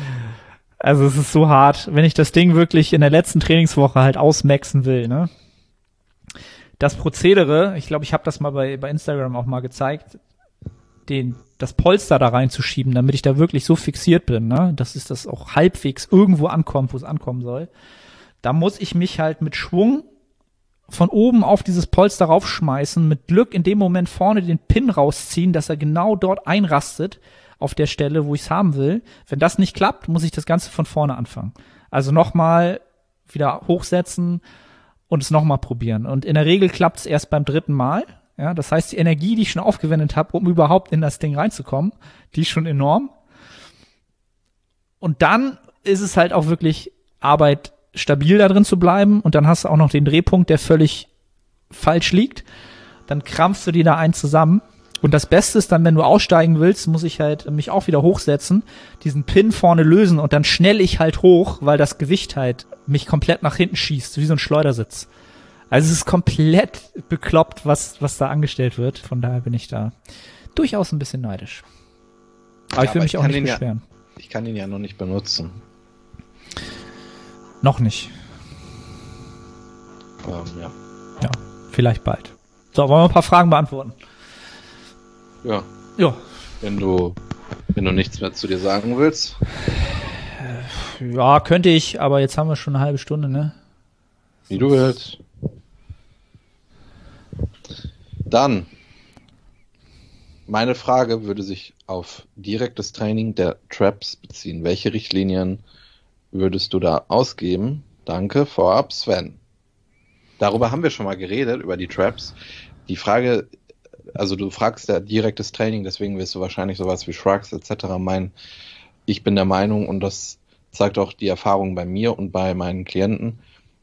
also es ist so hart, wenn ich das Ding wirklich in der letzten Trainingswoche halt ausmaxen will, ne? Das Prozedere, ich glaube, ich habe das mal bei, bei Instagram auch mal gezeigt, den, das Polster da reinzuschieben, damit ich da wirklich so fixiert bin, ne? dass es das auch halbwegs irgendwo ankommt, wo es ankommen soll. Da muss ich mich halt mit Schwung von oben auf dieses Polster raufschmeißen, mit Glück in dem Moment vorne den Pin rausziehen, dass er genau dort einrastet auf der Stelle, wo ich es haben will. Wenn das nicht klappt, muss ich das Ganze von vorne anfangen. Also nochmal wieder hochsetzen und es nochmal probieren. Und in der Regel klappt es erst beim dritten Mal. Ja, das heißt, die Energie, die ich schon aufgewendet habe, um überhaupt in das Ding reinzukommen, die ist schon enorm. Und dann ist es halt auch wirklich Arbeit, stabil da drin zu bleiben. Und dann hast du auch noch den Drehpunkt, der völlig falsch liegt. Dann krampfst du die da ein zusammen. Und das Beste ist dann, wenn du aussteigen willst, muss ich halt mich auch wieder hochsetzen, diesen Pin vorne lösen und dann schnell ich halt hoch, weil das Gewicht halt mich komplett nach hinten schießt, wie so ein Schleudersitz. Also es ist komplett bekloppt, was, was da angestellt wird. Von daher bin ich da durchaus ein bisschen neidisch. Aber ja, ich will aber mich ich auch nicht beschweren. Ja, ich kann ihn ja noch nicht benutzen. Noch nicht. Ähm, ja. Ja, vielleicht bald. So, wollen wir ein paar Fragen beantworten? Ja. Ja. Wenn du, wenn du nichts mehr zu dir sagen willst. Ja, könnte ich, aber jetzt haben wir schon eine halbe Stunde, ne? Wie du willst. Dann, meine Frage würde sich auf direktes Training der Traps beziehen. Welche Richtlinien würdest du da ausgeben? Danke vorab, Sven. Darüber haben wir schon mal geredet, über die Traps. Die Frage, also du fragst ja direktes Training, deswegen wirst du wahrscheinlich sowas wie Shrugs etc. meinen. Ich bin der Meinung, und das zeigt auch die Erfahrung bei mir und bei meinen Klienten,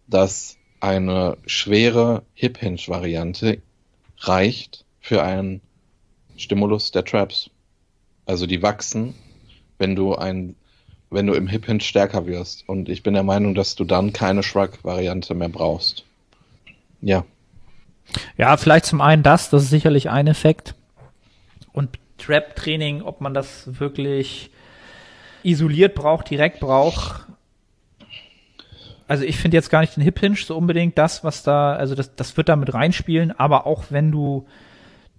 dass eine schwere Hip-Hinge-Variante reicht für einen Stimulus der Traps. Also die wachsen, wenn du ein, wenn du im Hip Hinge stärker wirst. Und ich bin der Meinung, dass du dann keine Shrug-Variante mehr brauchst. Ja. Ja, vielleicht zum einen das, das ist sicherlich ein Effekt. Und Trap-Training, ob man das wirklich isoliert braucht, direkt braucht. Also ich finde jetzt gar nicht den Hip Hinge so unbedingt das, was da, also das, das wird da mit reinspielen, aber auch wenn du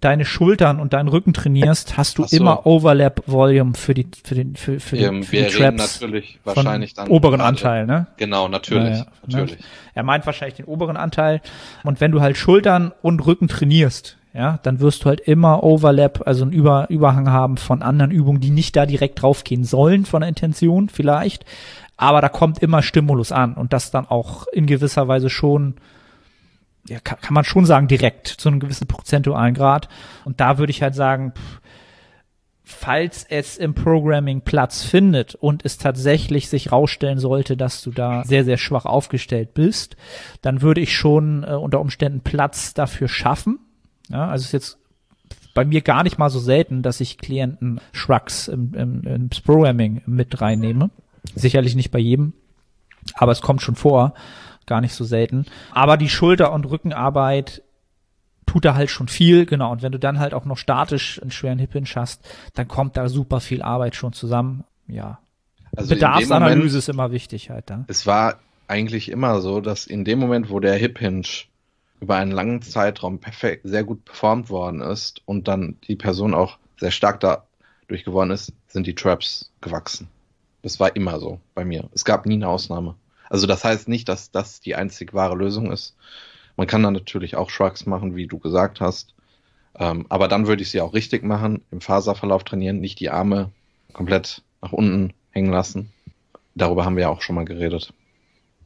deine Schultern und deinen Rücken trainierst, hast du so. immer Overlap Volume für die für den für, für, ja, für wir die Traps natürlich wahrscheinlich dann oberen Anteil, ne? Genau, natürlich, ja, natürlich. Ne? Er meint wahrscheinlich den oberen Anteil und wenn du halt Schultern und Rücken trainierst, ja, dann wirst du halt immer Overlap, also einen Über Überhang haben von anderen Übungen, die nicht da direkt draufgehen sollen von der Intention vielleicht, aber da kommt immer Stimulus an und das dann auch in gewisser Weise schon ja, kann, kann man schon sagen, direkt zu einem gewissen prozentualen Grad. Und da würde ich halt sagen, pff, falls es im Programming Platz findet und es tatsächlich sich rausstellen sollte, dass du da sehr, sehr schwach aufgestellt bist, dann würde ich schon äh, unter Umständen Platz dafür schaffen. Ja, also ist jetzt bei mir gar nicht mal so selten, dass ich Klienten Shrugs im, im, im Programming mit reinnehme. Sicherlich nicht bei jedem, aber es kommt schon vor gar nicht so selten. Aber die Schulter- und Rückenarbeit tut da halt schon viel, genau. Und wenn du dann halt auch noch statisch einen schweren Hip Hinge hast, dann kommt da super viel Arbeit schon zusammen. Ja. Also Bedarfsanalyse Moment, ist immer wichtig halt da. Es war eigentlich immer so, dass in dem Moment, wo der Hip Hinge über einen langen Zeitraum perfekt, sehr gut performt worden ist und dann die Person auch sehr stark dadurch geworden ist, sind die Traps gewachsen. Das war immer so bei mir. Es gab nie eine Ausnahme. Also das heißt nicht, dass das die einzig wahre Lösung ist. Man kann dann natürlich auch Shrugs machen, wie du gesagt hast. Ähm, aber dann würde ich sie auch richtig machen, im Faserverlauf trainieren, nicht die Arme komplett nach unten hängen lassen. Darüber haben wir ja auch schon mal geredet.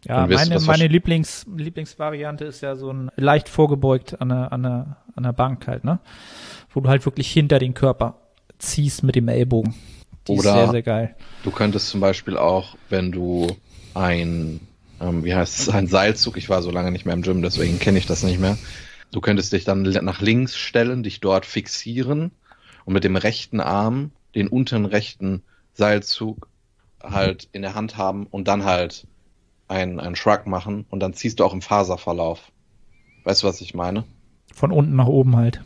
Ja, meine, meine Lieblings, Lieblingsvariante ist ja so ein leicht vorgebeugt an der, an, der, an der Bank halt, ne? Wo du halt wirklich hinter den Körper ziehst mit dem Ellbogen. Die Oder ist sehr, sehr geil. Du könntest zum Beispiel auch, wenn du ein, ähm, wie heißt es, ein Seilzug. Ich war so lange nicht mehr im Gym, deswegen kenne ich das nicht mehr. Du könntest dich dann nach links stellen, dich dort fixieren und mit dem rechten Arm den unteren rechten Seilzug halt in der Hand haben und dann halt einen, einen Shrug machen und dann ziehst du auch im Faserverlauf. Weißt du, was ich meine? Von unten nach oben halt.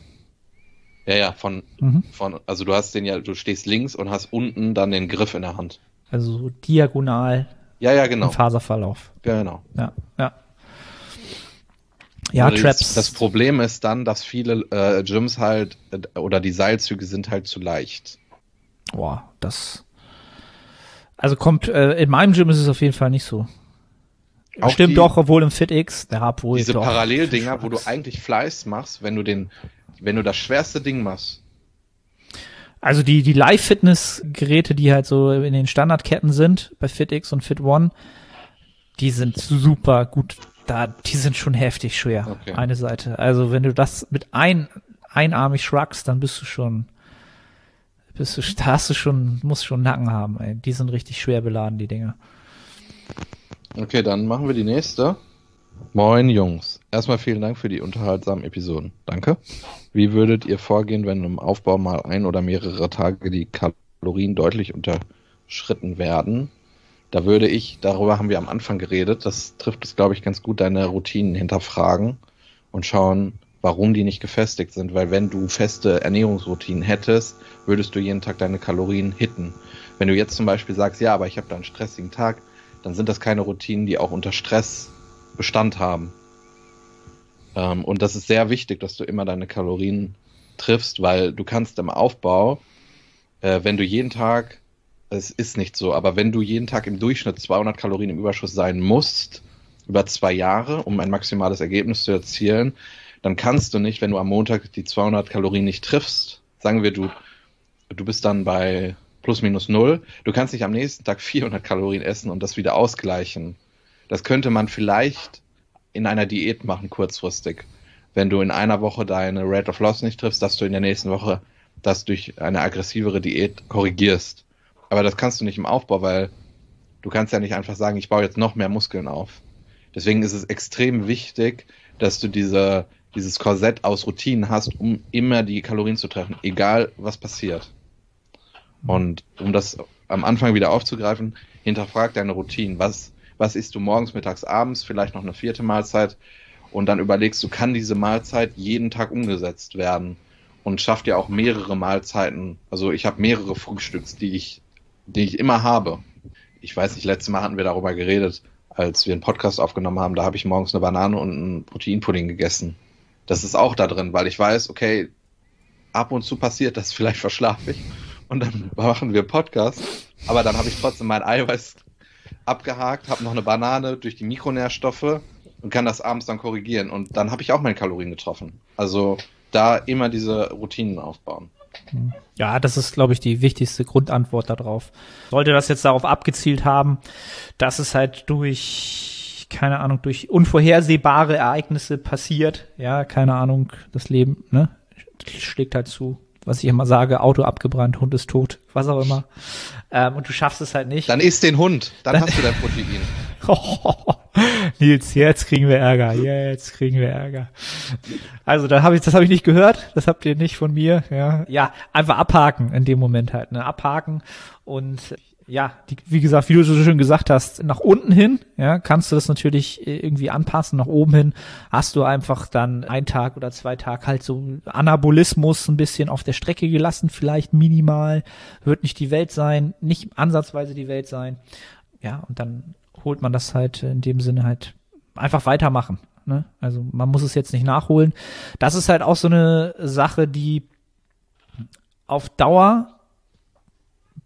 Ja, ja, von, mhm. von, also du hast den ja, du stehst links und hast unten dann den Griff in der Hand. Also so diagonal ja, ja, genau. Im Faserverlauf. Genau. Ja, ja. Ja, Traps. Das, Problem ist dann, dass viele äh, Gyms halt äh, oder die Seilzüge sind halt zu leicht. Boah, das. Also kommt, äh, in meinem Gym ist es auf jeden Fall nicht so. Auch Stimmt die, doch, obwohl im FitX, der wohl. Diese Paralleldinger, wo du eigentlich Fleiß machst, wenn du den, wenn du das schwerste Ding machst, also die, die Live-Fitness-Geräte, die halt so in den Standardketten sind, bei FitX und FitOne, die sind super gut. Da, die sind schon heftig schwer. Okay. Eine Seite. Also wenn du das mit ein, einarmig shruggst, dann bist du schon, bist du, da hast du schon, musst schon Nacken haben, ey. Die sind richtig schwer beladen, die Dinger. Okay, dann machen wir die nächste. Moin Jungs. Erstmal vielen Dank für die unterhaltsamen Episoden. Danke. Wie würdet ihr vorgehen, wenn im Aufbau mal ein oder mehrere Tage die Kalorien deutlich unterschritten werden? Da würde ich, darüber haben wir am Anfang geredet, das trifft es, glaube ich, ganz gut, deine Routinen hinterfragen und schauen, warum die nicht gefestigt sind. Weil wenn du feste Ernährungsroutinen hättest, würdest du jeden Tag deine Kalorien hitten. Wenn du jetzt zum Beispiel sagst, ja, aber ich habe da einen stressigen Tag, dann sind das keine Routinen, die auch unter Stress Bestand haben. Ähm, und das ist sehr wichtig, dass du immer deine Kalorien triffst, weil du kannst im Aufbau, äh, wenn du jeden Tag, es ist nicht so, aber wenn du jeden Tag im Durchschnitt 200 Kalorien im Überschuss sein musst, über zwei Jahre, um ein maximales Ergebnis zu erzielen, dann kannst du nicht, wenn du am Montag die 200 Kalorien nicht triffst, sagen wir, du, du bist dann bei plus minus null, du kannst nicht am nächsten Tag 400 Kalorien essen und das wieder ausgleichen. Das könnte man vielleicht in einer Diät machen, kurzfristig. Wenn du in einer Woche deine Rate of Loss nicht triffst, dass du in der nächsten Woche das durch eine aggressivere Diät korrigierst. Aber das kannst du nicht im Aufbau, weil du kannst ja nicht einfach sagen, ich baue jetzt noch mehr Muskeln auf. Deswegen ist es extrem wichtig, dass du diese, dieses Korsett aus Routinen hast, um immer die Kalorien zu treffen, egal was passiert. Und um das am Anfang wieder aufzugreifen, hinterfrag deine Routinen. Was, was isst du morgens, mittags, abends, vielleicht noch eine vierte Mahlzeit und dann überlegst du, kann diese Mahlzeit jeden Tag umgesetzt werden und schafft ja auch mehrere Mahlzeiten. Also ich habe mehrere Frühstücks, die ich, die ich immer habe. Ich weiß nicht, letztes Mal hatten wir darüber geredet, als wir einen Podcast aufgenommen haben, da habe ich morgens eine Banane und einen Proteinpudding gegessen. Das ist auch da drin, weil ich weiß, okay, ab und zu passiert das, vielleicht verschlafe ich und dann machen wir Podcast, aber dann habe ich trotzdem mein Eiweiß abgehakt, habe noch eine Banane durch die Mikronährstoffe und kann das abends dann korrigieren. Und dann habe ich auch meine Kalorien getroffen. Also da immer diese Routinen aufbauen. Ja, das ist, glaube ich, die wichtigste Grundantwort darauf. Sollte das jetzt darauf abgezielt haben, dass es halt durch, keine Ahnung, durch unvorhersehbare Ereignisse passiert, ja, keine Ahnung, das Leben, ne, schlägt halt zu, was ich immer sage, Auto abgebrannt, Hund ist tot, was auch immer. Ähm, und du schaffst es halt nicht. Dann isst den Hund, dann, dann hast du dein Protein. oh, Nils, jetzt kriegen wir Ärger, jetzt kriegen wir Ärger. Also da habe ich, das habe ich nicht gehört, das habt ihr nicht von mir. Ja, ja, einfach abhaken in dem Moment halt, ne, abhaken und ja, die, wie gesagt, wie du so schön gesagt hast, nach unten hin, ja, kannst du das natürlich äh, irgendwie anpassen, nach oben hin hast du einfach dann ein Tag oder zwei Tag halt so Anabolismus ein bisschen auf der Strecke gelassen, vielleicht minimal, wird nicht die Welt sein, nicht ansatzweise die Welt sein, ja, und dann holt man das halt in dem Sinne halt einfach weitermachen, ne, also man muss es jetzt nicht nachholen. Das ist halt auch so eine Sache, die auf Dauer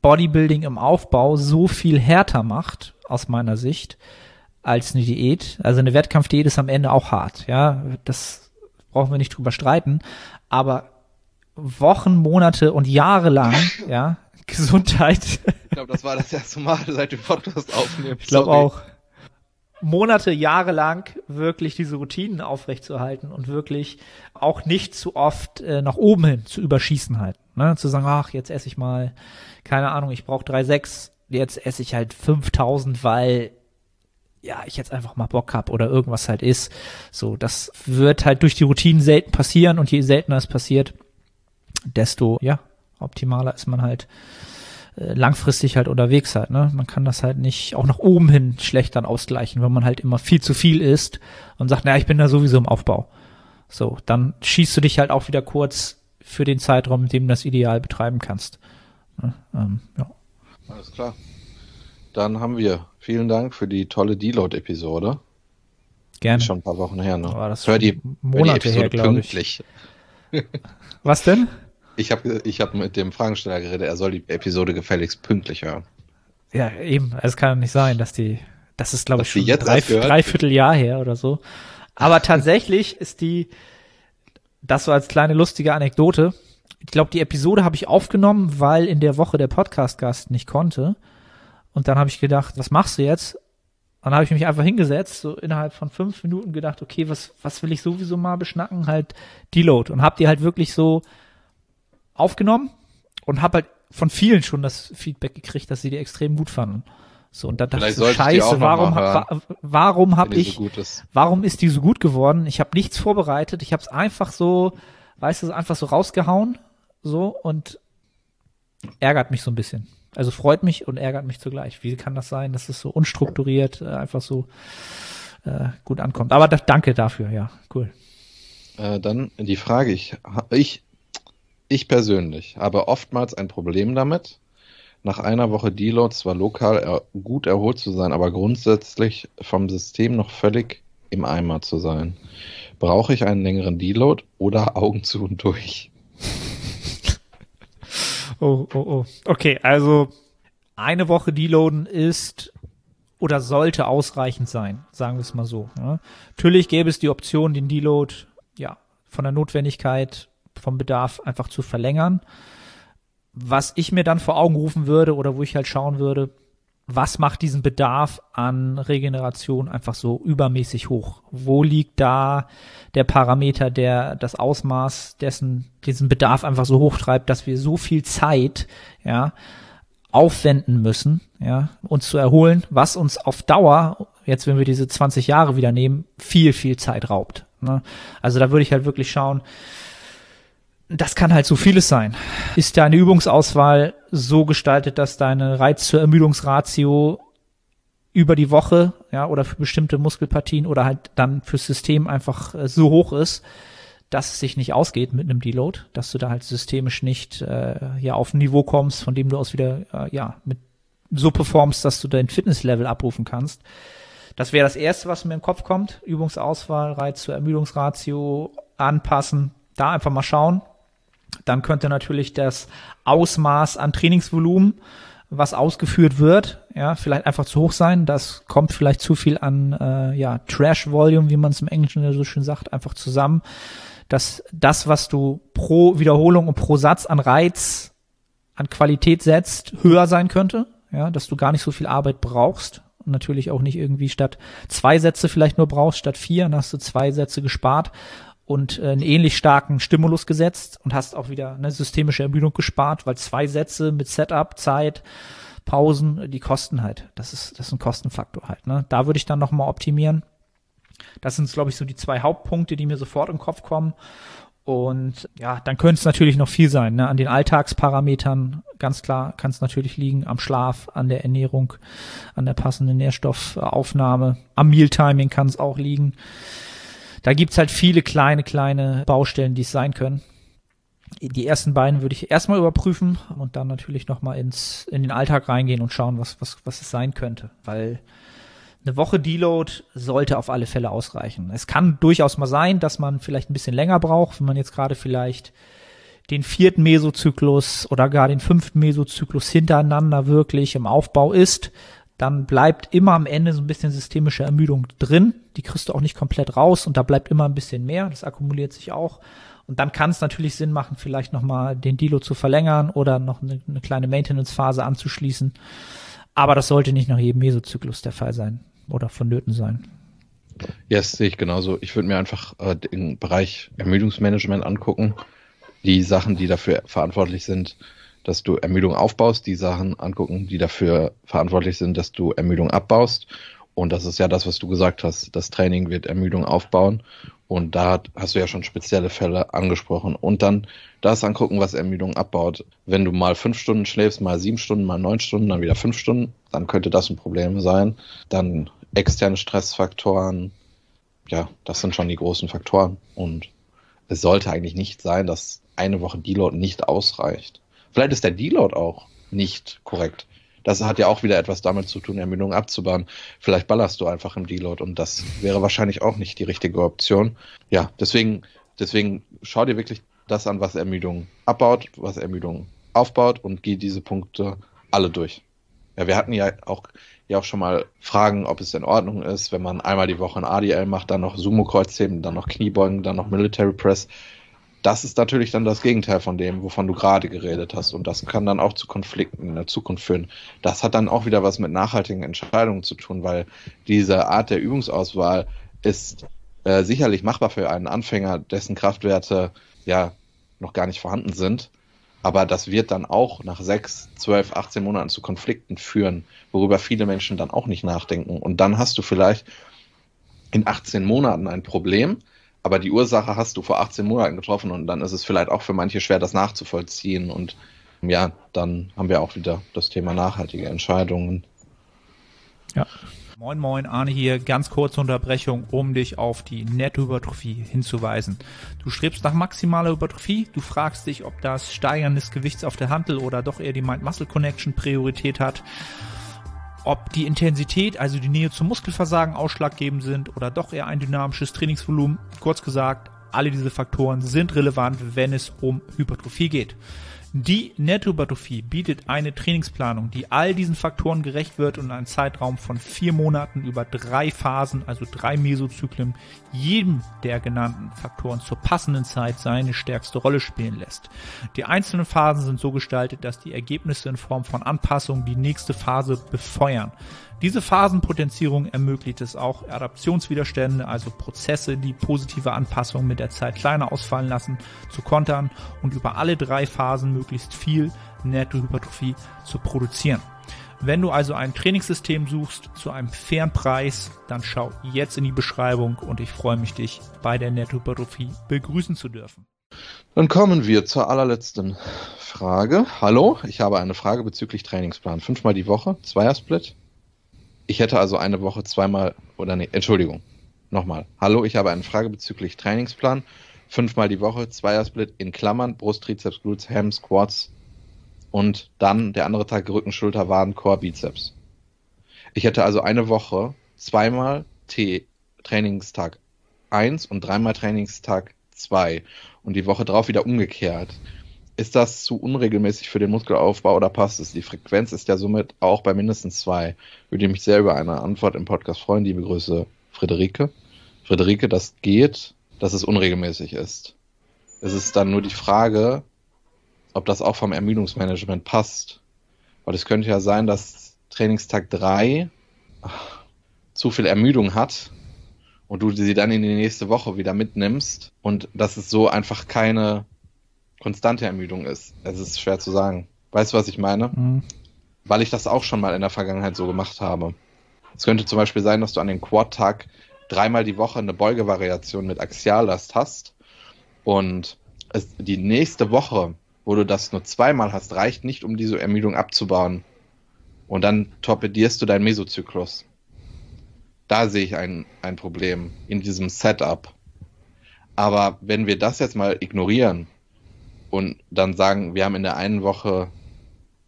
Bodybuilding im Aufbau so viel härter macht, aus meiner Sicht, als eine Diät. Also eine Wettkampfdiät ist am Ende auch hart, ja. Das brauchen wir nicht drüber streiten. Aber Wochen, Monate und Jahre lang, ja, Gesundheit. Ich glaube, das war das erste Mal seit dem Podcast aufnehmen. Ich glaube auch. Monate, Jahre lang wirklich diese Routinen aufrechtzuerhalten und wirklich auch nicht zu oft äh, nach oben hin zu überschießen halt. Ne? Zu sagen, ach, jetzt esse ich mal, keine Ahnung, ich brauche 3,6, jetzt esse ich halt 5000, weil ja, ich jetzt einfach mal Bock hab oder irgendwas halt ist. So, das wird halt durch die Routinen selten passieren und je seltener es passiert, desto, ja, optimaler ist man halt langfristig halt unterwegs halt, ne? Man kann das halt nicht auch nach oben hin schlecht dann ausgleichen, wenn man halt immer viel zu viel isst und sagt, naja, ich bin da sowieso im Aufbau. So, dann schießt du dich halt auch wieder kurz für den Zeitraum, in dem du das ideal betreiben kannst. Ne? Ähm, ja. Alles klar. Dann haben wir vielen Dank für die tolle Deload-Episode. Gerne. Schon ein paar Wochen her, ne? War das hör die, Monate hör her, glaube ich. pünktlich. Was denn? Ich habe ich hab mit dem Fragensteller geredet, er soll die Episode gefälligst pünktlich hören. Ja, eben. Es kann nicht sein, dass die, das ist, glaube ich, schon jetzt drei, dreiviertel Jahr her oder so. Aber tatsächlich ist die, das so als kleine lustige Anekdote. Ich glaube, die Episode habe ich aufgenommen, weil in der Woche der Podcast-Gast nicht konnte. Und dann habe ich gedacht, was machst du jetzt? Dann habe ich mich einfach hingesetzt, so innerhalb von fünf Minuten gedacht, okay, was, was will ich sowieso mal beschnacken? Halt Deload. Und hab die halt wirklich so aufgenommen und hab halt von vielen schon das Feedback gekriegt, dass sie die extrem gut fanden. So, und da dachte ich so, scheiße, warum, hab, wa- warum hab wenn die ich, so warum ist die so gut geworden? Ich habe nichts vorbereitet, ich habe es einfach so, weißt du, einfach so rausgehauen, so und ärgert mich so ein bisschen. Also freut mich und ärgert mich zugleich. Wie kann das sein, dass es so unstrukturiert äh, einfach so äh, gut ankommt? Aber da, danke dafür, ja, cool. Äh, dann die Frage, ich, ich, ich persönlich habe oftmals ein Problem damit, nach einer Woche Deload zwar lokal er, gut erholt zu sein, aber grundsätzlich vom System noch völlig im Eimer zu sein. Brauche ich einen längeren Deload oder Augen zu und durch? Oh, oh, oh. Okay, also eine Woche deloaden ist oder sollte ausreichend sein, sagen wir es mal so. Ja. Natürlich gäbe es die Option, den Deload ja von der Notwendigkeit, vom Bedarf einfach zu verlängern. Was ich mir dann vor Augen rufen würde oder wo ich halt schauen würde, was macht diesen Bedarf an Regeneration einfach so übermäßig hoch? Wo liegt da der Parameter, der das Ausmaß dessen, diesen Bedarf einfach so hoch treibt, dass wir so viel Zeit, ja, aufwenden müssen, ja, uns zu erholen, was uns auf Dauer, jetzt wenn wir diese 20 Jahre wieder nehmen, viel, viel Zeit raubt. Ne? Also da würde ich halt wirklich schauen, das kann halt so vieles sein. Ist deine Übungsauswahl so gestaltet, dass deine Reiz zur Ermüdungsratio über die Woche, ja, oder für bestimmte Muskelpartien oder halt dann fürs System einfach äh, so hoch ist, dass es sich nicht ausgeht mit einem Deload, dass du da halt systemisch nicht äh, ja auf ein Niveau kommst, von dem du aus wieder äh, ja mit so performst, dass du dein Fitnesslevel abrufen kannst. Das wäre das erste, was mir im Kopf kommt. Übungsauswahl, Reiz zur Ermüdungsratio anpassen, da einfach mal schauen. Dann könnte natürlich das Ausmaß an Trainingsvolumen, was ausgeführt wird, ja, vielleicht einfach zu hoch sein. Das kommt vielleicht zu viel an äh, ja, Trash Volume, wie man es im Englischen so schön sagt, einfach zusammen. Dass das, was du pro Wiederholung und pro Satz an Reiz, an Qualität setzt, höher sein könnte. Ja, dass du gar nicht so viel Arbeit brauchst und natürlich auch nicht irgendwie statt zwei Sätze vielleicht nur brauchst, statt vier, dann hast du zwei Sätze gespart und äh, einen ähnlich starken Stimulus gesetzt und hast auch wieder eine systemische Ermüdung gespart, weil zwei Sätze mit Setup, Zeit, Pausen, die kosten halt. Das ist, das ist ein Kostenfaktor halt. Ne? Da würde ich dann nochmal optimieren. Das sind, glaube ich, so die zwei Hauptpunkte, die mir sofort im Kopf kommen. Und ja, dann könnte es natürlich noch viel sein. Ne? An den Alltagsparametern, ganz klar, kann es natürlich liegen am Schlaf, an der Ernährung, an der passenden Nährstoffaufnahme. Am Mealtiming kann es auch liegen. Da gibt's halt viele kleine, kleine Baustellen, die es sein können. Die ersten beiden würde ich erstmal überprüfen und dann natürlich nochmal ins, in den Alltag reingehen und schauen, was, was, was es sein könnte. Weil eine Woche Deload sollte auf alle Fälle ausreichen. Es kann durchaus mal sein, dass man vielleicht ein bisschen länger braucht, wenn man jetzt gerade vielleicht den vierten Mesozyklus oder gar den fünften Mesozyklus hintereinander wirklich im Aufbau ist, dann bleibt immer am Ende so ein bisschen systemische Ermüdung drin. Die kriegst du auch nicht komplett raus und da bleibt immer ein bisschen mehr. Das akkumuliert sich auch. Und dann kann es natürlich Sinn machen, vielleicht nochmal den Dilo zu verlängern oder noch eine, eine kleine Maintenance-Phase anzuschließen. Aber das sollte nicht nach jedem Mesozyklus der Fall sein oder vonnöten sein. Ja, yes, sehe ich genauso. Ich würde mir einfach äh, den Bereich Ermüdungsmanagement angucken. Die Sachen, die dafür verantwortlich sind, dass du Ermüdung aufbaust, die Sachen angucken, die dafür verantwortlich sind, dass du Ermüdung abbaust. Und das ist ja das, was du gesagt hast. Das Training wird Ermüdung aufbauen. Und da hast du ja schon spezielle Fälle angesprochen. Und dann das angucken, was Ermüdung abbaut. Wenn du mal fünf Stunden schläfst, mal sieben Stunden, mal neun Stunden, dann wieder fünf Stunden, dann könnte das ein Problem sein. Dann externe Stressfaktoren. Ja, das sind schon die großen Faktoren. Und es sollte eigentlich nicht sein, dass eine Woche Deload nicht ausreicht. Vielleicht ist der Deload auch nicht korrekt. Das hat ja auch wieder etwas damit zu tun, Ermüdung abzubauen. Vielleicht ballerst du einfach im Deload und das wäre wahrscheinlich auch nicht die richtige Option. Ja, deswegen, deswegen schau dir wirklich das an, was Ermüdung abbaut, was Ermüdung aufbaut und geh diese Punkte alle durch. Ja, wir hatten ja auch, ja auch schon mal Fragen, ob es in Ordnung ist, wenn man einmal die Woche ein ADL macht, dann noch Sumo-Kreuzheben, dann noch Kniebeugen, dann noch Military Press das ist natürlich dann das Gegenteil von dem, wovon du gerade geredet hast. Und das kann dann auch zu Konflikten in der Zukunft führen. Das hat dann auch wieder was mit nachhaltigen Entscheidungen zu tun, weil diese Art der Übungsauswahl ist äh, sicherlich machbar für einen Anfänger, dessen Kraftwerte ja noch gar nicht vorhanden sind. Aber das wird dann auch nach sechs, zwölf, 18 Monaten zu Konflikten führen, worüber viele Menschen dann auch nicht nachdenken. Und dann hast du vielleicht in 18 Monaten ein Problem, aber die Ursache hast du vor 18 Monaten getroffen und dann ist es vielleicht auch für manche schwer, das nachzuvollziehen. Und ja, dann haben wir auch wieder das Thema nachhaltige Entscheidungen. Ja. Moin Moin, Arne hier. Ganz kurze Unterbrechung, um dich auf die Nettohypertrophie hinzuweisen. Du strebst nach maximaler Hypertrophie, du fragst dich, ob das Steigern des Gewichts auf der Handel oder doch eher die Mind-Muscle-Connection Priorität hat, ob die Intensität, also die Nähe zum Muskelversagen ausschlaggebend sind oder doch eher ein dynamisches Trainingsvolumen. Kurz gesagt, alle diese Faktoren sind relevant, wenn es um Hypertrophie geht. Die Nettohypertrophie bietet eine Trainingsplanung, die all diesen Faktoren gerecht wird und einen Zeitraum von vier Monaten über drei Phasen, also drei Mesozyklen, jedem der genannten Faktoren zur passenden Zeit seine stärkste Rolle spielen lässt. Die einzelnen Phasen sind so gestaltet, dass die Ergebnisse in Form von Anpassungen die nächste Phase befeuern. Diese Phasenpotenzierung ermöglicht es auch, Adaptionswiderstände, also Prozesse, die positive Anpassungen mit der Zeit kleiner ausfallen lassen, zu kontern und über alle drei Phasen möglichst viel Nettohypertrophie zu produzieren. Wenn du also ein Trainingssystem suchst zu einem fairen Preis, dann schau jetzt in die Beschreibung und ich freue mich, dich bei der Nettohypertrophie begrüßen zu dürfen. Dann kommen wir zur allerletzten Frage. Hallo, ich habe eine Frage bezüglich Trainingsplan. Fünfmal die Woche, Zweiersplit, ich hätte also eine Woche zweimal, oder nee, Entschuldigung, nochmal. Hallo, ich habe eine Frage bezüglich Trainingsplan. Fünfmal die Woche, Zweiersplit in Klammern, Brust, Trizeps, Glutes, Ham, Squats und dann der andere Tag Rücken, Schulter, Waden, Core, Bizeps. Ich hätte also eine Woche zweimal T Trainingstag 1 und dreimal Trainingstag 2 und die Woche drauf wieder umgekehrt. Ist das zu unregelmäßig für den Muskelaufbau oder passt es? Die Frequenz ist ja somit auch bei mindestens zwei. Würde mich sehr über eine Antwort im Podcast freuen. Liebe Grüße, Friederike. Friederike, das geht, dass es unregelmäßig ist. Es ist dann nur die Frage, ob das auch vom Ermüdungsmanagement passt. Weil es könnte ja sein, dass Trainingstag drei zu viel Ermüdung hat und du sie dann in die nächste Woche wieder mitnimmst und dass es so einfach keine konstante Ermüdung ist. Es ist schwer zu sagen. Weißt du, was ich meine? Mhm. Weil ich das auch schon mal in der Vergangenheit so gemacht habe. Es könnte zum Beispiel sein, dass du an dem Quad-Tag dreimal die Woche eine Beugevariation mit Axiallast hast und es, die nächste Woche, wo du das nur zweimal hast, reicht nicht, um diese Ermüdung abzubauen. Und dann torpedierst du deinen Mesozyklus. Da sehe ich ein, ein Problem in diesem Setup. Aber wenn wir das jetzt mal ignorieren und dann sagen, wir haben in der einen Woche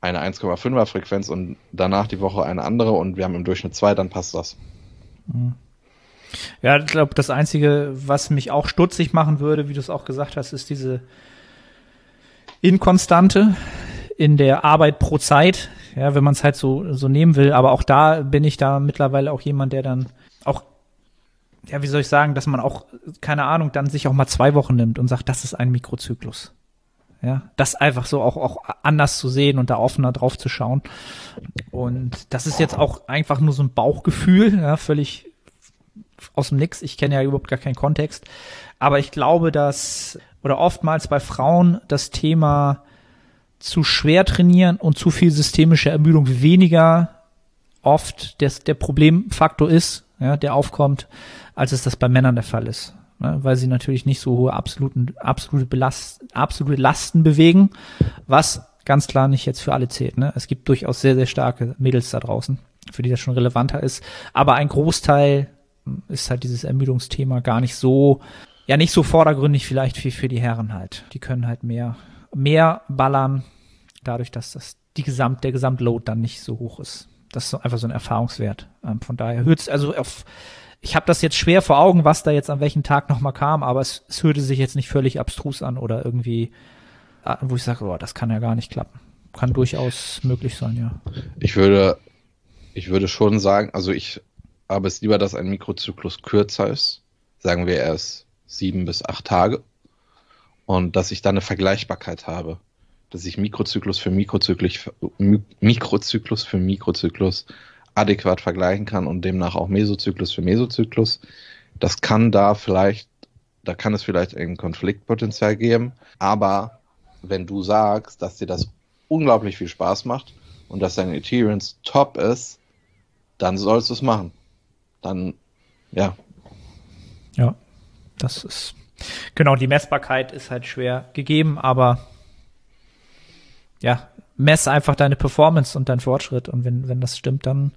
eine 1,5er Frequenz und danach die Woche eine andere und wir haben im Durchschnitt zwei, dann passt das. Ja, ich glaube, das Einzige, was mich auch stutzig machen würde, wie du es auch gesagt hast, ist diese Inkonstante in der Arbeit pro Zeit. Ja, wenn man es halt so, so nehmen will. Aber auch da bin ich da mittlerweile auch jemand, der dann auch, ja, wie soll ich sagen, dass man auch, keine Ahnung, dann sich auch mal zwei Wochen nimmt und sagt, das ist ein Mikrozyklus. Ja, das einfach so auch, auch anders zu sehen und da offener drauf zu schauen. Und das ist jetzt auch einfach nur so ein Bauchgefühl, ja, völlig aus dem Nix. Ich kenne ja überhaupt gar keinen Kontext. Aber ich glaube, dass, oder oftmals bei Frauen das Thema zu schwer trainieren und zu viel systemische Ermüdung weniger oft des, der Problemfaktor ist, ja, der aufkommt, als es das bei Männern der Fall ist ne, weil sie natürlich nicht so hohe absoluten, absolute, Belast, absolute Lasten bewegen, was ganz klar nicht jetzt für alle zählt. Ne? Es gibt durchaus sehr, sehr starke Mädels da draußen, für die das schon relevanter ist. Aber ein Großteil ist halt dieses Ermüdungsthema gar nicht so, ja nicht so vordergründig vielleicht wie für die Herren halt. Die können halt mehr, mehr ballern, dadurch, dass das die Gesamt, der Gesamtload dann nicht so hoch ist. Das ist einfach so ein Erfahrungswert. Ähm, von daher es also auf ich habe das jetzt schwer vor Augen, was da jetzt an welchem Tag nochmal kam, aber es, es hörte sich jetzt nicht völlig abstrus an oder irgendwie, ah, wo ich sage, oh, das kann ja gar nicht klappen. Kann durchaus möglich sein, ja. Ich würde, ich würde schon sagen, also ich habe es lieber, dass ein Mikrozyklus kürzer ist. Sagen wir erst sieben bis acht Tage. Und dass ich dann eine Vergleichbarkeit habe. Dass ich Mikrozyklus für Mikrozyklus, Mikrozyklus für Mikrozyklus adäquat vergleichen kann und demnach auch Mesozyklus für Mesozyklus. Das kann da vielleicht, da kann es vielleicht ein Konfliktpotenzial geben, aber wenn du sagst, dass dir das unglaublich viel Spaß macht und dass dein Adherence top ist, dann sollst du es machen. Dann, ja. Ja, das ist, genau, die Messbarkeit ist halt schwer gegeben, aber ja, mess einfach deine Performance und deinen Fortschritt und wenn, wenn das stimmt, dann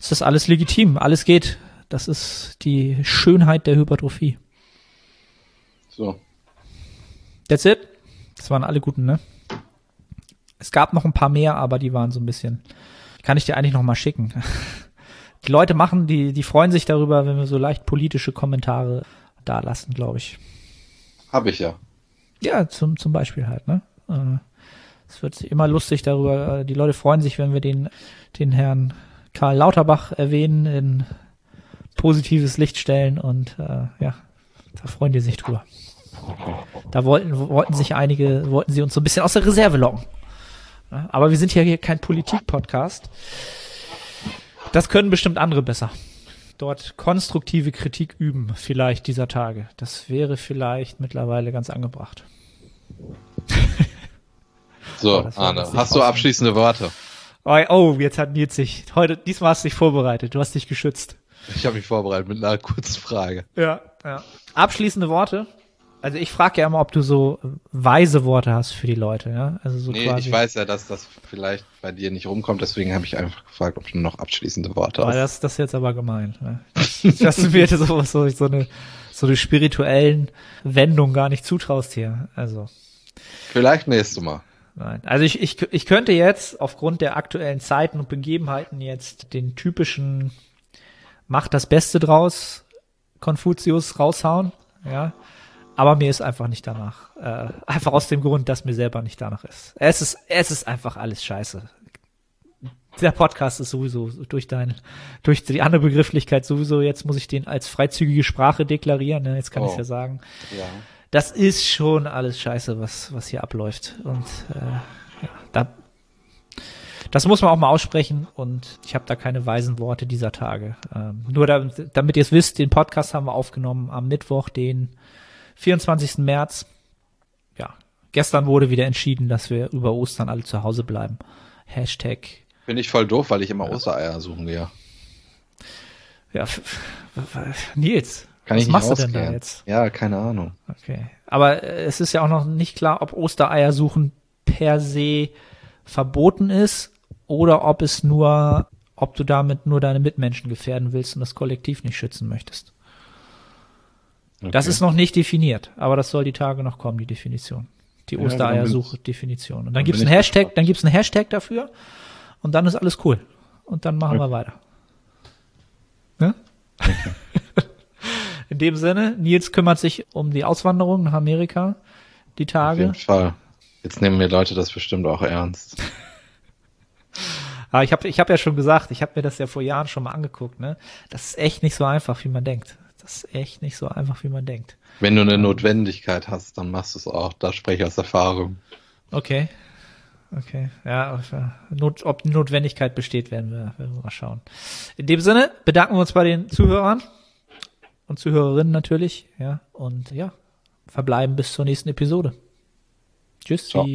ist das alles legitim, alles geht. Das ist die Schönheit der Hypertrophie. So. That's it. Das waren alle guten, ne? Es gab noch ein paar mehr, aber die waren so ein bisschen. Kann ich dir eigentlich noch mal schicken. Die Leute machen, die, die freuen sich darüber, wenn wir so leicht politische Kommentare da lassen, glaube ich. Habe ich ja. Ja, zum, zum Beispiel halt, ne? Es wird immer lustig darüber. äh, Die Leute freuen sich, wenn wir den, den Herrn Karl Lauterbach erwähnen, in positives Licht stellen und äh, ja, da freuen die sich drüber. Da wollten, wollten sich einige, wollten sie uns so ein bisschen aus der Reserve locken. Aber wir sind ja hier kein Politik-Podcast. Das können bestimmt andere besser. Dort konstruktive Kritik üben, vielleicht dieser Tage. Das wäre vielleicht mittlerweile ganz angebracht. So, Oh, Arne, hast du abschließende Worte? Oh, oh, jetzt hat Nils sich, heute, diesmal hast du dich vorbereitet, du hast dich geschützt. Ich habe mich vorbereitet mit einer kurzen Frage. Ja, ja. Abschließende Worte. Also ich frage ja immer, ob du so weise Worte hast für die Leute, ja? Also so Nee, quasi. ich weiß ja, dass das vielleicht bei dir nicht rumkommt, deswegen habe ich einfach gefragt, ob du noch abschließende Worte Aber hast. das, das ist jetzt aber gemein. Ne? Dass du mir so, so, so eine so eine spirituellen Wendung gar nicht zutraust hier. Also Vielleicht nächstes Mal. Nein. Also ich, ich, ich könnte jetzt aufgrund der aktuellen Zeiten und Begebenheiten jetzt den typischen Macht das Beste draus Konfuzius raushauen, ja. Aber mir ist einfach nicht danach. Äh, einfach aus dem Grund, dass mir selber nicht danach ist. Es ist, es ist einfach alles scheiße. Der Podcast ist sowieso durch dein, durch die andere Begrifflichkeit sowieso, jetzt muss ich den als freizügige Sprache deklarieren, ne? jetzt kann ich Oh. ja sagen Ja. Das ist schon alles scheiße, was, was hier abläuft. Und äh, ja, da, das muss man auch mal aussprechen und ich habe da keine weisen Worte dieser Tage. Ähm, nur damit, damit ihr es wisst, den Podcast haben wir aufgenommen am Mittwoch, den 24. März. Ja, gestern wurde wieder entschieden, dass wir über Ostern alle zu Hause bleiben. Hashtag. Finde ich voll doof, weil ich immer Ostereier suchen gehe. Ja, Nils, Kann was ich nicht machst du denn da jetzt? Ja, keine Ahnung. Okay. Aber äh, es ist ja auch noch nicht klar, ob Ostereier suchen per se verboten ist oder ob es nur, ob du damit nur deine Mitmenschen gefährden willst und das Kollektiv nicht schützen möchtest. Das Okay. ist noch nicht definiert, aber das soll die Tage noch kommen, die Definition. Die Ja, Ostereiersuche-Definition. Und dann dann gibt's einen Hashtag, gespannt. dann gibt's einen Hashtag dafür und dann ist alles cool. Und dann machen wir weiter. Ne? In dem Sinne, Nils kümmert sich um die Auswanderung nach Amerika, die Auf Tage. jeden Fall. Jetzt nehmen mir Leute das bestimmt auch ernst. Aber ich habe ich hab ja schon gesagt, ich habe mir das ja vor Jahren schon mal angeguckt, ne? Das ist echt nicht so einfach, wie man denkt. Das ist echt nicht so einfach, wie man denkt. Wenn du eine Notwendigkeit hast, dann machst du es auch. Da spreche ich aus Erfahrung. Okay. Okay. Ja, auf, äh, Not, ob die Notwendigkeit besteht, werden wir, werden wir mal schauen. In dem Sinne bedanken wir uns bei den Zuhörern und Zuhörerinnen natürlich, ja. Und ja, verbleiben bis zur nächsten Episode. Tschüss. Ciao.